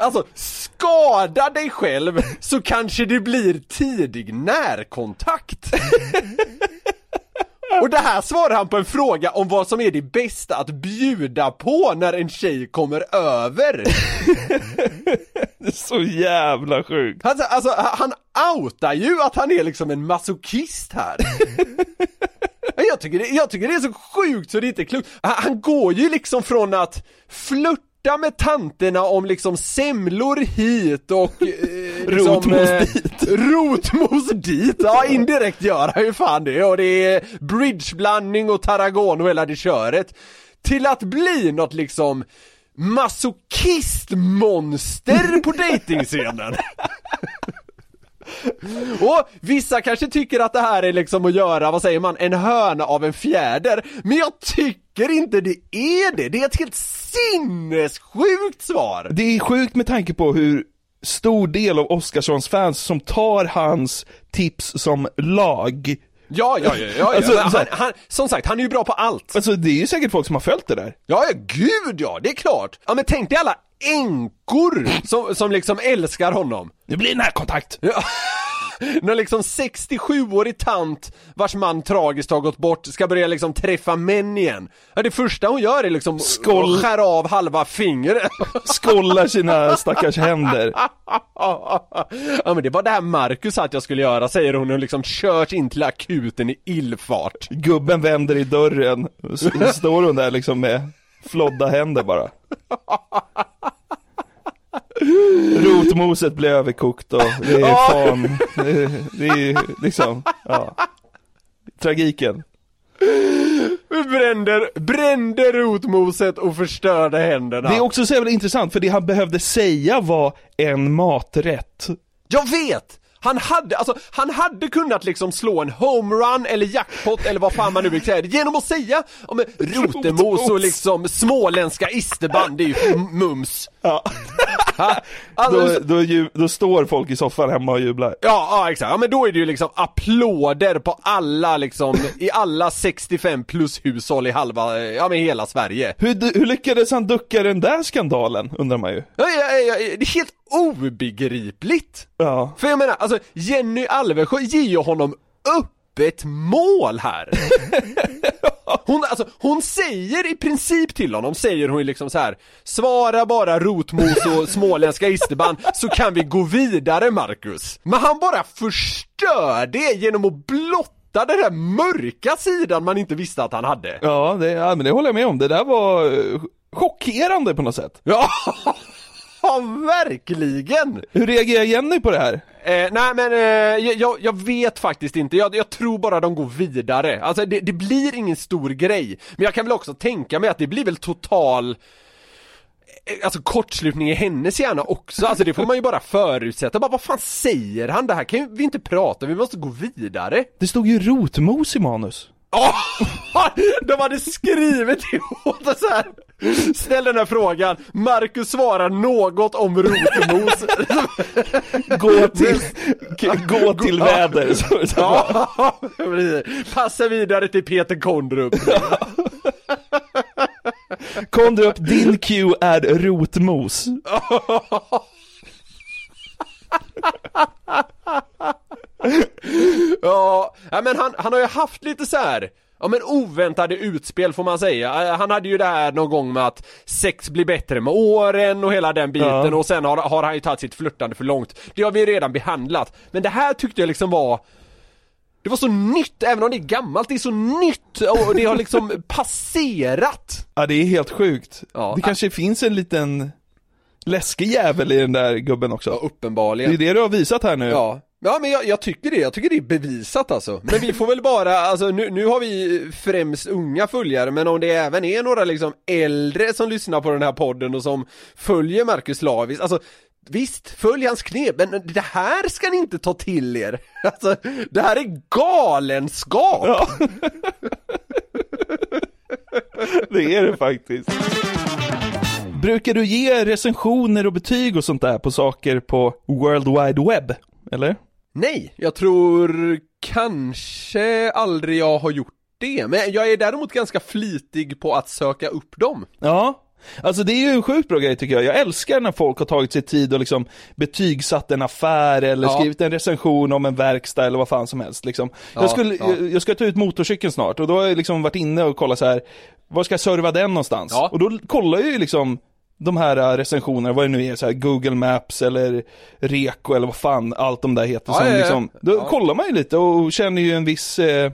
alltså skada dig själv så kanske det blir tidig närkontakt. Och det här svarar han på en fråga om vad som är det bästa att bjuda på när en tjej kommer över. Det är så jävla sjukt. Alltså, alltså han outar ju att han är liksom en masochist här. Jag tycker, det, jag tycker det är så sjukt så det är inte klokt. Han, han går ju liksom från att flirta med tanterna om liksom semlor hit och eh, liksom, Rotmos dit. Rotmos dit, ja indirekt gör han ju fan det och det är bridgeblandning och tarragon och hela det köret. Till att bli något liksom masochistmonster på dejtingscenen. Och vissa kanske tycker att det här är liksom att göra, vad säger man, en höna av en fjäder. Men jag tycker inte det är det. Det är ett helt sinnessjukt svar. Det är sjukt med tanke på hur stor del av Oscarssons fans som tar hans tips som lag. Ja, ja, ja, ja, ja. Alltså, så han, han, som sagt, han är ju bra på allt. Alltså det är ju säkert folk som har följt det där. Ja, ja, gud ja, det är klart. Ja men tänk dig alla änkor som, som liksom älskar honom. Det blir närkontakt. Ja. När liksom 67-årig tant vars man tragiskt har gått bort ska börja liksom träffa män igen. Ja, det första hon gör är liksom Skåll. att skära av halva fingret. Skållar sina stackars händer. Ja men det var det här Marcus sa att jag skulle göra säger hon och liksom körs in till akuten i illfart. Gubben vänder i dörren, så står hon där liksom med flodda händer bara. Rotmoset blir överkokt och det är fan, det är, det är liksom, ja. Tragiken. Brände, brände rotmoset och förstörde händerna. Det är också så jävla intressant för det han behövde säga var en maträtt. Jag vet! Han hade, alltså, han hade kunnat liksom slå en homerun eller jackpot eller vad fan man nu vill säga genom att säga om rotemos och liksom småländska isterband, det är ju mums. Ja. Alltså, Då, då, ju, då står folk i soffan hemma och jublar. Ja, ja exakt, ja, men då är det ju liksom applåder på alla liksom, i alla 65 plus hushåll i halva, ja men hela Sverige. Hur, hur lyckades han ducka den där skandalen, undrar man ju. Ja, ja, ja, det är helt obegripligt! Ja. För jag menar, alltså Jenny Alvesjö ger ju honom öppet mål här! Hon, alltså, hon säger i princip till honom, säger hon liksom så här. Svara bara rotmos och småländska isterband så kan vi gå vidare Marcus. Men han bara förstör det genom att blotta den här mörka sidan man inte visste att han hade. Ja, det, ja, men det håller jag med om. Det där var eh, chockerande på något sätt. Ja, verkligen! Hur reagerar Jenny på det här? Eh, nej men eh, jag, jag vet faktiskt inte, jag, jag tror bara de går vidare. Alltså det, det blir ingen stor grej. Men jag kan väl också tänka mig att det blir väl total eh, Alltså kortslutning i hennes hjärna också, alltså det får man ju bara förutsätta, bara vad fan säger han? Det här kan ju vi inte prata vi måste gå vidare Det stod ju rotmos i manus. De hade skrivit ihop det så här. Ställ den här frågan, Marcus svarar något om rotmos Gå till, gå till väder. Ja. Passa vidare till Peter Kondrup Kondrup, din Q är rotmos. Ja, ja men han, han har ju haft lite så här. Ja men oväntade utspel får man säga. Eh, Han hade ju det här någon gång med att sex blir bättre med åren och hela den biten Ja. och sen har, har han ju tagit sitt flörtande för långt. Det har vi redan behandlat. Men det här tyckte jag liksom var det var så nytt, även om det är gammalt, det är så nytt och det har liksom passerat. Ja, det är helt sjukt. Ja. Det kanske finns en liten läskig jävel i den där gubben också. Ja, Det uppenbarligen. är det du har visat här nu. Ja, ja men jag, jag tycker det, jag tycker det är bevisat alltså. Men vi får väl bara, alltså nu, nu har vi främst unga följare, men om det även är några liksom äldre som lyssnar på den här podden och som följer Marcus Lavis, alltså Visst, följ hans knep, men det här ska ni inte ta till er! Alltså, det här är galenskap! Ja. det är det faktiskt. Brukar du ge recensioner och betyg och sånt där på saker på World Wide Web? Eller? Nej, jag tror kanske aldrig jag har gjort det, men jag är däremot ganska flitig på att söka upp dem. Ja. Alltså det är ju en sjukt bra grej tycker jag. Jag älskar när folk har tagit sig tid och liksom betygsatt en affär eller Ja. skrivit en recension om en verkstad eller vad fan som helst liksom. Ja, jag, skulle, ja. jag, jag ska ta ut motorcykeln snart och då har jag liksom varit inne och kollat så här. Var ska jag serva den någonstans? Och då kollar jag ju liksom de här äh, recensionerna, vad det nu är, så här Google Maps eller Reko eller vad fan allt de där heter. Ja, som ja. Liksom, då Ja. kollar man ju lite och känner ju en viss eh,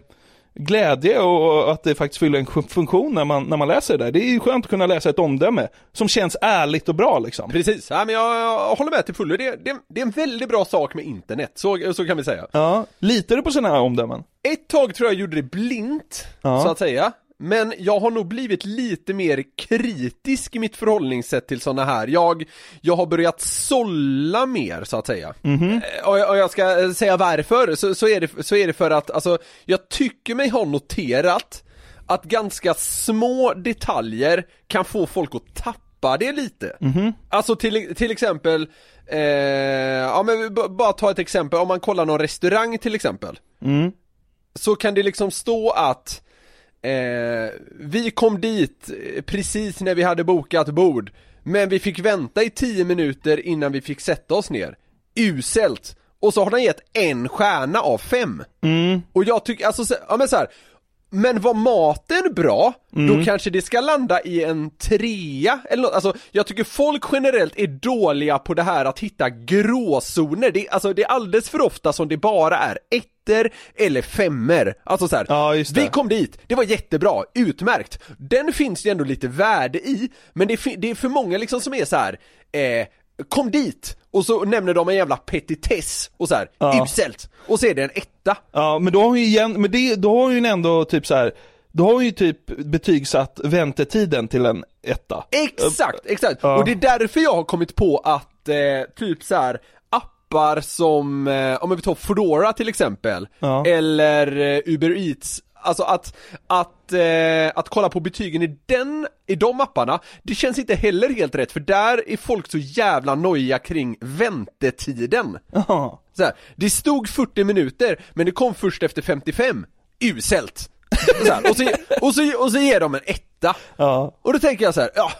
glädje och att det faktiskt fyller en funktion när man, när man läser det där. Det är ju skönt att kunna läsa ett omdöme som känns ärligt och bra liksom. Precis, ja, men jag, jag håller med till fullo. Det, det, det är en väldigt bra sak med internet, så, så kan vi säga. Ja, litar du på sådana här omdömen? Ett tag tror jag gjorde det blint, Ja. så att säga. Men jag har nog blivit lite mer kritisk i mitt förhållningssätt till sådana här. Jag, jag har börjat sålla mer, så att säga. Eh, Och, jag- och jag ska eh, säga varför, så, så, är det, så är det för att, alltså, jag tycker mig ha noterat att ganska små detaljer kan få folk att tappa det lite. Alltså till, till exempel, eh, ja men bara ta ett exempel, om man kollar någon restaurang till exempel. Så kan det liksom stå att eh, vi kom dit precis när vi hade bokat bord Men vi fick vänta i 10 minuter innan vi fick sätta oss ner. Uselt! Och så har den gett en stjärna av fem. Mm. Och jag tycker, alltså, så- ja men så här. Men var maten bra, Mm. då kanske det ska landa i en trea eller något. Alltså jag tycker folk generellt är dåliga på det här att hitta gråzoner. Det, alltså, det är alldeles för ofta som det bara är ettor eller femmer. Alltså så här, Ja, vi kom dit, det var jättebra, utmärkt. Den finns det ändå lite värde i, men det, fi- det är för många liksom som är så här. Eh, kom dit! Och så nämner de en jävla petitess och så här, Ja. uselt! Och så är det en etta. Ja, men då har hon ju igen, men det, då har hon ju ändå typ så här. Då har hon ju typ betygsatt väntetiden till en etta. Exakt, exakt! Ja. Och det är därför jag har kommit på att eh, typ så här appar som, eh, om vi tar Foodora till exempel, Ja. eller eh, Uber Eats Alltså att, att, eh, att kolla på betygen i den, i de apparna, det känns inte heller helt rätt för där är folk så jävla nojiga kring väntetiden. Ja. Så här, det stod 40 minuter, men det kom först efter 55. Uselt! Så här, och, så, och, så, och så ger de en etta. Ja. Och då tänker jag så här, ja,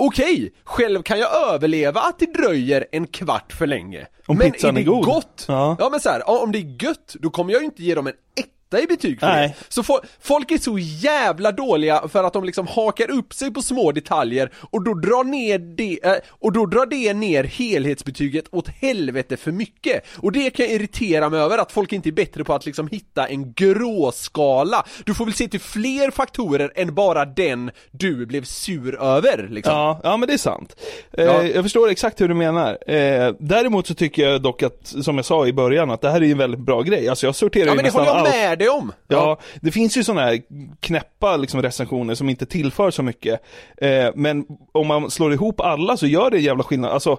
okej, själv kan jag överleva att det dröjer en kvart för länge. Om men pizzan är är god. gott? Ja. men så här, om det är gött, då kommer jag ju inte ge dem en etta i betyg för Nej. det. Så fo- folk är så jävla dåliga för att de liksom hakar upp sig på små detaljer och då drar ner det, eh, och då drar det ner helhetsbetyget åt helvete för mycket. Och det kan jag irritera mig över, att folk inte är bättre på att liksom hitta en gråskala. Du får väl se till fler faktorer än bara den du blev sur över liksom. Ja, ja men det är sant. Eh, Ja. Jag förstår exakt hur du menar. Eh, däremot så tycker jag dock att, som jag sa i början, att det här är en väldigt bra grej. Alltså jag sorterar Ja ju nästan allt. Dig om! Ja, det finns ju sådana här knäppa liksom, recensioner som inte tillför så mycket. Eh, men om man slår ihop alla så gör det jävla skillnad. Alltså,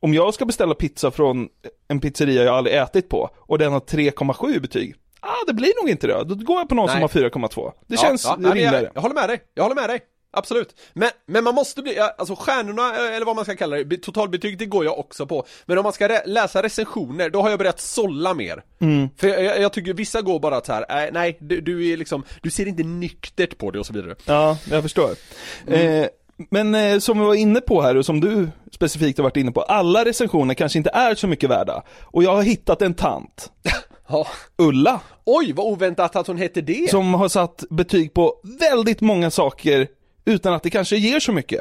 om jag ska beställa pizza från en pizzeria jag aldrig ätit på och den har 3,7 i betyg. Ah, det blir nog inte det. Då går jag på någon Nej. som har 4,2. Det Ja, känns ja, rimligare. jag, jag håller med dig, jag håller med dig. Absolut. Men, men man måste bli, alltså stjärnorna, eh, eller vad man ska kalla det, be- totalbetyg, det går jag också på. Men om man ska re- läsa recensioner, då har jag börjat sålla mer. Mm. För jag, jag, jag tycker vissa går bara så här, äh, nej, du, du är liksom, du ser inte nyktert på det och så vidare. Ja, jag förstår. Mm. Eh, men eh, som vi var inne på här och som du specifikt har varit inne på, alla recensioner kanske inte är så mycket värda. Och jag har hittat en tant, Ja. Ulla, Oj, vad oväntat att hon hette det! som har satt betyg på väldigt många saker utan att det kanske ger så mycket.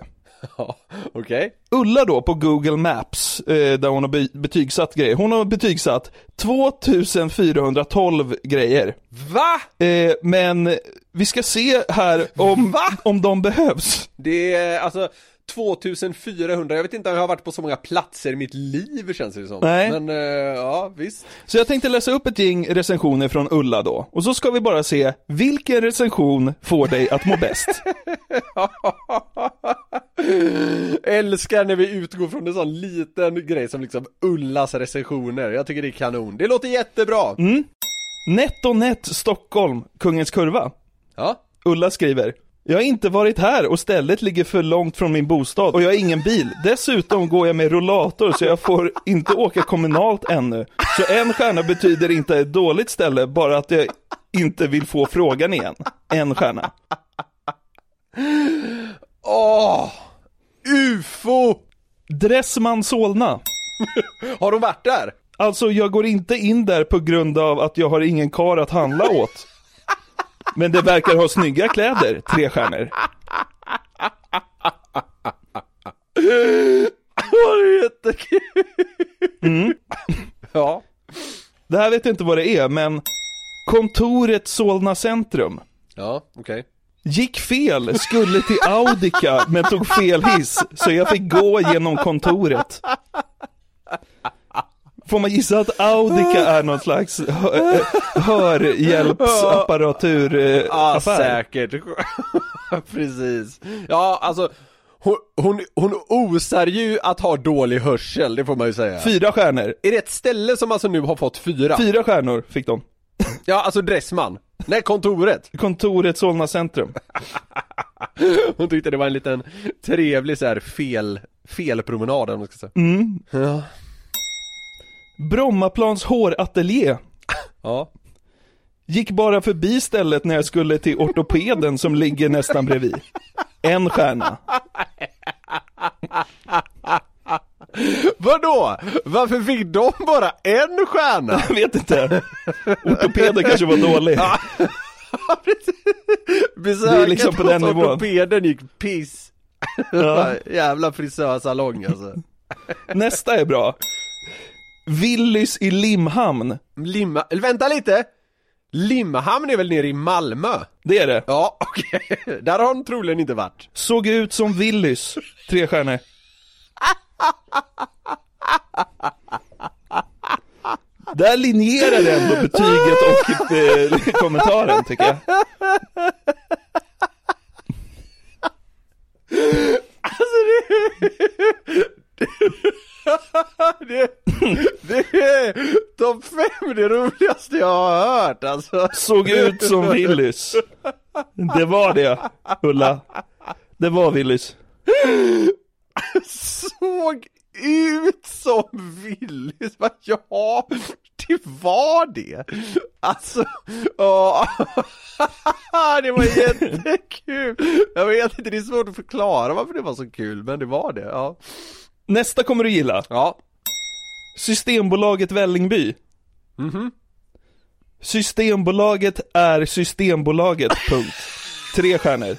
Ja, okej. Ulla då på Google Maps, eh, där hon har be- betygsatt grejer, hon har betygsatt 2412 grejer. Va? Eh, men vi ska se här om, om de behövs. Det är alltså 2400, jag vet inte om jag har varit på så många platser i mitt liv känns det som. Nej. Men, eh, ja visst. Så jag tänkte läsa upp ett gäng recensioner från Ulla då, och så ska vi bara se vilken recension får dig att må bäst. Älskar när vi utgår från en sån liten grej som liksom Ullas recensioner, jag tycker det är kanon. Det låter jättebra! Mm. NetOnNet Stockholm, Kungens Kurva. Ja. Ulla skriver jag har inte varit här och stället ligger för långt från min bostad och jag har ingen bil. Dessutom går jag med rollator så jag får inte åka kommunalt ännu. Så en stjärna betyder inte ett dåligt ställe, bara att jag inte vill få frågan igen. En stjärna. Åh! UFO! Dressman Solna. Har de varit där? Alltså jag går inte in där på grund av att jag har ingen kar att handla åt. Men det verkar ha snygga kläder, tre stjärnor. Var det jättekul? Mm. Ja. Det här vet jag inte vad det är, men kontoret Solna centrum. Ja, okej. Gick fel, skulle till Audica men tog fel hiss, så jag fick gå genom kontoret. Får man gissa att Audica är någon slags hö- hörhjälpsapparatur eh, Ja, affär? säkert. Precis. Ja, alltså hon, hon, hon osar ju att ha dålig hörsel, det får man ju säga. Fyra stjärnor. Är det ett ställe som alltså nu har fått fyra? Fyra stjärnor fick de. Ja, alltså Dressman. Nej, kontoret. Kontoret Solna centrum. Hon tyckte det var en liten trevlig så här fel, felpromenad om man ska säga. Mm. Ja. Brommaplans hårateljé. Ja. Gick bara förbi stället när jag skulle till ortopeden som ligger nästan bredvid. En stjärna. Vadå? Varför fick de bara en stjärna? Jag vet inte. Ortopeden kanske var dålig. Besöket Det är liksom på hos den nivån. ortopeden gick piss. Ja. Jävla frisörsalong alltså. Nästa är bra. Willys i Limhamn. Limma, vänta lite! Limhamn är väl nere i Malmö? Det är det. Ja, okej. Där har hon troligen inte varit. Såg ut som Willys. Tre stjärnor. Där linjerar det ändå betyget och eh, kommentaren tycker jag. Alltså det... det, det roligaste jag har hört alltså. Såg ut som Willys. Det var det, Ulla. Det var Willys. Såg ut som Willys, vad ja, det var det! Alltså, åh, det var jättekul! Jag vet inte, det är svårt att förklara varför det var så kul, men det var det, ja. Nästa kommer du gilla. Ja. Systembolaget Vällingby. Mhm. Systembolaget är Systembolaget, punkt. Tre stjärnor.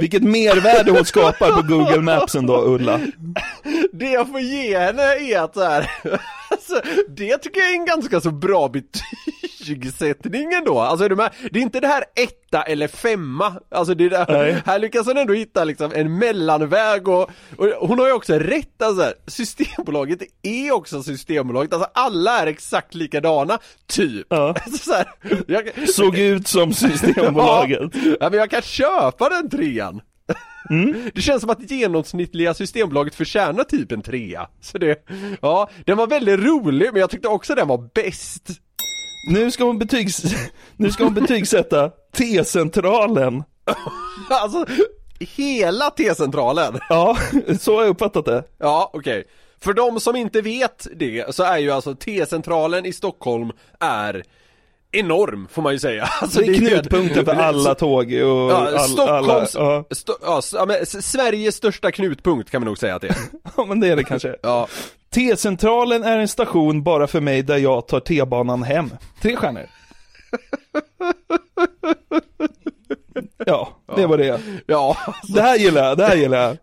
Vilket mervärde hon skapar på Google Maps ändå, Ulla. Det jag får ge henne är att så här, alltså, det tycker jag är en ganska så bra betygssättning ändå. Alltså är du med? Det är inte det här etta eller femma, alltså det där, Nej. här lyckas hon ändå hitta liksom en mellanväg och, och hon har ju också rätt alltså, Systembolaget är också Systembolaget, alltså alla är exakt likadana, typ. Ja. Så här, jag, Såg ut som Systembolaget. Ja, ja, men jag kan köpa den trean. Mm. Det känns som att det genomsnittliga Systembolaget förtjänar typ en trea. Så det, ja, den var väldigt rolig men jag tyckte också den var bäst. Nu ska hon betygs... Nu ska hon betygsätta T-centralen. Alltså, hela T-centralen. Ja, så har jag uppfattat det. Ja, okej. För de som inte vet det så är ju alltså T-centralen i Stockholm är enorm får man ju säga. Alltså, Det är knutpunkten för alla tåg och Ja, all, Stockholms, alla, ja. Sto- ja, Sveriges största knutpunkt kan man nog säga att det är. ja, men det är det kanske. Ja. T-centralen är en station bara för mig där jag tar T-banan hem. Tre stjärnor. Ja, det var det. Ja. Det här gillar jag, det här gillar jag.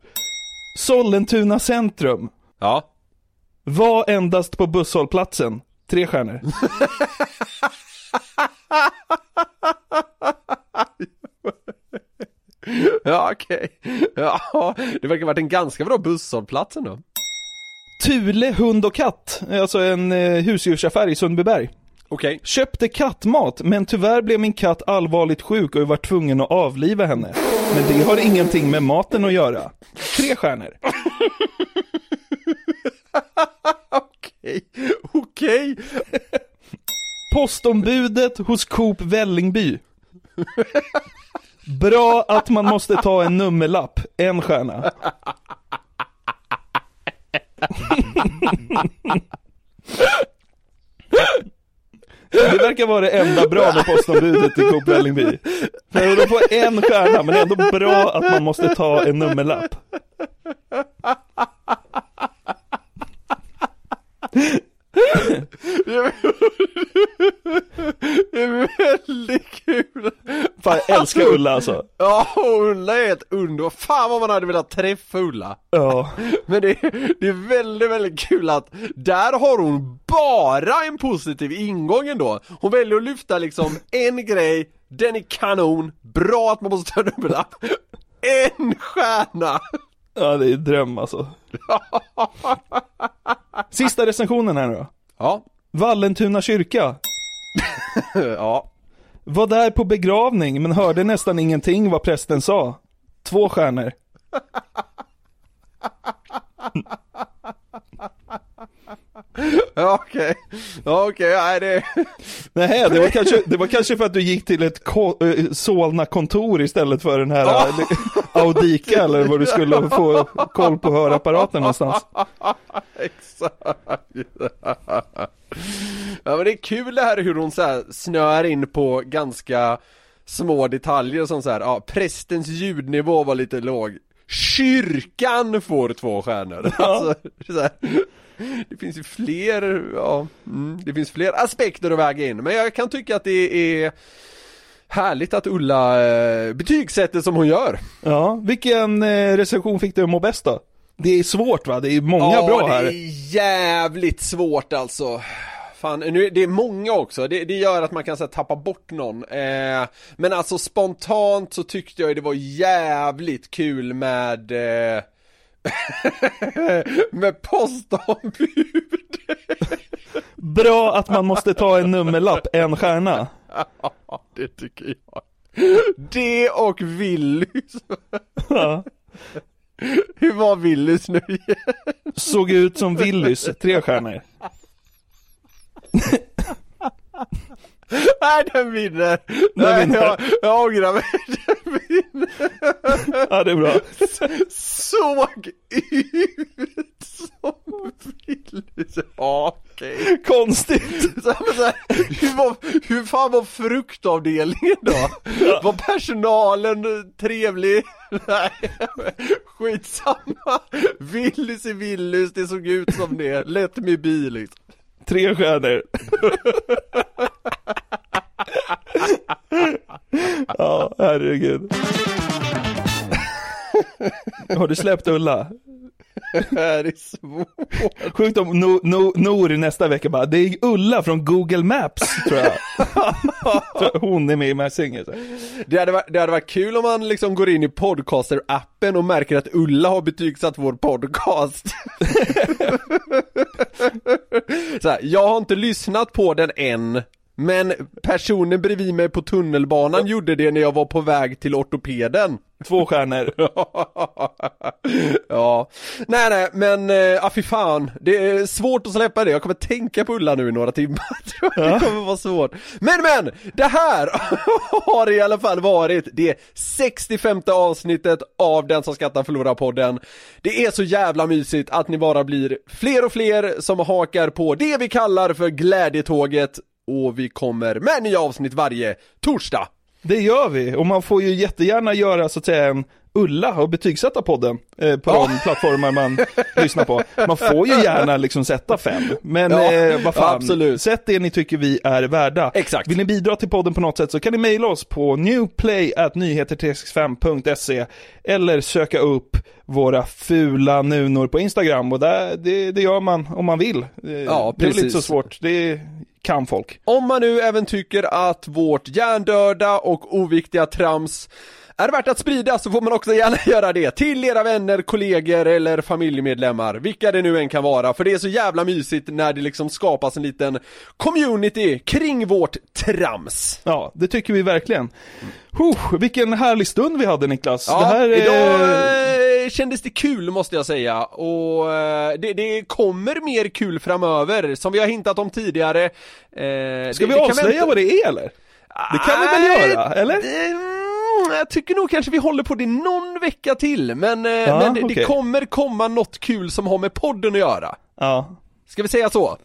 Sollentuna centrum. Ja. Var endast på busshållplatsen. Tre stjärnor. Ja okej, ja det verkar ha varit en ganska bra busshållplats ändå Thule hund och katt, alltså en eh, husdjursaffär i Sundbyberg. Okej Köpte kattmat, men tyvärr blev min katt allvarligt sjuk och jag var tvungen att avliva henne. Men det har ingenting med maten att göra. Tre stjärnor. Okej, okej Postombudet hos Coop Vällingby. Bra att man måste ta en nummerlapp, en stjärna. Det verkar vara det enda bra med postombudet i Coop Vällingby. För de får en stjärna, men det är ändå bra att man måste ta en nummerlapp. Det är väldigt kul. Fan, jag älskar Ulla alltså. Ja, Ulla är ett under, fan vad man hade velat träffa Ulla. Ja. Men det, det är väldigt, väldigt kul att där har hon bara en positiv ingång ändå. Hon väljer att lyfta liksom en grej, den är kanon, bra att man måste ta nummerlapp En stjärna! Ja, det är dröm alltså. Sista recensionen här nu då. Ja. Vallentuna kyrka. ja. Var där på begravning men hörde nästan ingenting vad prästen sa. Två stjärnor. Ja, Okej, ja, okej, nej det... Nej, det var kanske, det var kanske för att du gick till ett ko- eh, Solna-kontor istället för den här Ja. eh, Audika eller vad du skulle få koll på hörapparaten någonstans. Exakt. Ja men det är kul det här hur hon så här snöar in på ganska små detaljer som så här, ja, prästens ljudnivå var lite låg. Kyrkan får två stjärnor. Alltså, så här, det finns ju fler, ja, mm, det finns fler aspekter att väga in. Men jag kan tycka att det är härligt att Ulla eh, betygsätter som hon gör. Ja, vilken eh, recension fick du må bäst då? Det är svårt va? Det är många ja, bra här. det är jävligt svårt alltså. Fan, nu, det är många också, det, det gör att man kan så här, tappa bort någon. Eh, men alltså spontant så tyckte jag det var jävligt kul med eh, med postombud. Bra att man måste ta en nummerlapp, en stjärna. Ja, det tycker jag. Det och Willys. Ja. Hur var Willys nu igen? Såg ut som Willys, tre stjärnor. Nej, den vinner! Den Nej, vinner. jag, jag ångrar mig. Den vinner. Ja, det är bra. Såg ut som Willys. Ja, okej. Konstigt. Så här, så här, hur, var, hur fan var fruktavdelningen då? Var personalen trevlig? Nej, skitsamma. Willys är Willys, det såg ut som det. Let me be liksom. Tre stjärnor. Ja, herregud. Har du släppt Ulla? Det här är svårt. Sjukt om no, no, Nor nästa vecka bara, det är Ulla från Google Maps tror jag. Tror Hon är med i Mässing. Det hade, varit, det hade varit kul om man liksom går in i podcaster-appen och märker att Ulla har betygsatt vår podcast. så här, jag har inte lyssnat på den än, men personen bredvid mig på tunnelbanan gjorde det när jag var på väg till ortopeden. Två stjärnor. ja, nej nej men, äh, fy fan, det är svårt att släppa det, jag kommer tänka på Ulla nu i några timmar, det kommer vara svårt. Men men, det här har i alla fall varit det 65 avsnittet av Den som skrattar förlorar podden. Det är så jävla mysigt att ni bara blir fler och fler som hakar på det vi kallar för glädjetåget och vi kommer med nya avsnitt varje torsdag. Det gör vi, och man får ju jättegärna göra så att säga en Ulla och betygsätta podden eh, på de plattformar man lyssnar på. Man får ju gärna liksom sätta fem, men Ja, eh, vad fan, ja, absolut. sätt det ni tycker vi är värda. Exakt. Vill ni bidra till podden på något sätt så kan ni mejla oss på newplay.nyheter365.se eller söka upp våra fula nunor på Instagram och där, det, det gör man om man vill. Eh, Ja, det är precis. så svårt, det kan folk. Om man nu även tycker att vårt hjärndöda och oviktiga trams är värt att sprida så får man också gärna göra det till era vänner, kollegor eller familjemedlemmar, vilka det nu än kan vara, för det är så jävla mysigt när det liksom skapas en liten community kring vårt trams. Ja, det tycker vi verkligen. Huh, vilken härlig stund vi hade Niklas. Ja, det här är... idag eh, kändes det kul måste jag säga och eh, det, det kommer mer kul framöver som vi har hintat om tidigare. Eh, Ska det- vi det avslöja vad det är eller? Det kan vi väl göra, eller? Mm, jag tycker nog kanske vi håller på det någon vecka till, men, eh, Ja, men det kommer komma något kul som har med podden att göra. Ja. Ska vi säga så?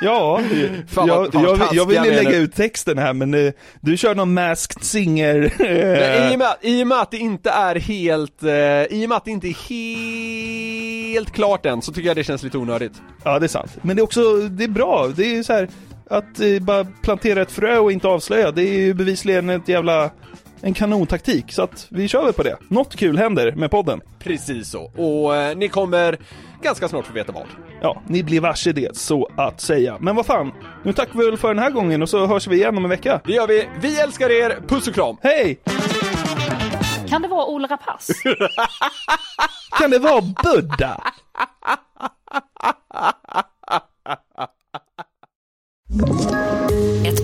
Ja, Fan, jag, fan, jag, jag vill taskiga ju vi är lägga nu. ut texten här men eh, du kör någon masked singer. Men I och, med, I och med att det inte är helt, eh, i och med att det inte är helt klart än så tycker jag det känns lite onödigt. Ja det är sant. Men det är också, det är bra. Det är så här att eh, bara plantera ett frö och inte avslöja. Det är ju bevisligen ett jävla, en kanontaktik. Så att vi kör väl på det. Något kul händer med podden. Precis så, och eh, ni kommer ganska snart få veta vad. Ja, ni blir varse det så att säga. Men vad fan, nu tackar vi väl för den här gången och så hörs vi igen om en vecka. Det gör vi, vi älskar er, puss och kram! Hej! Kan det vara Ola Rapace? Kan det vara Buddha? Ett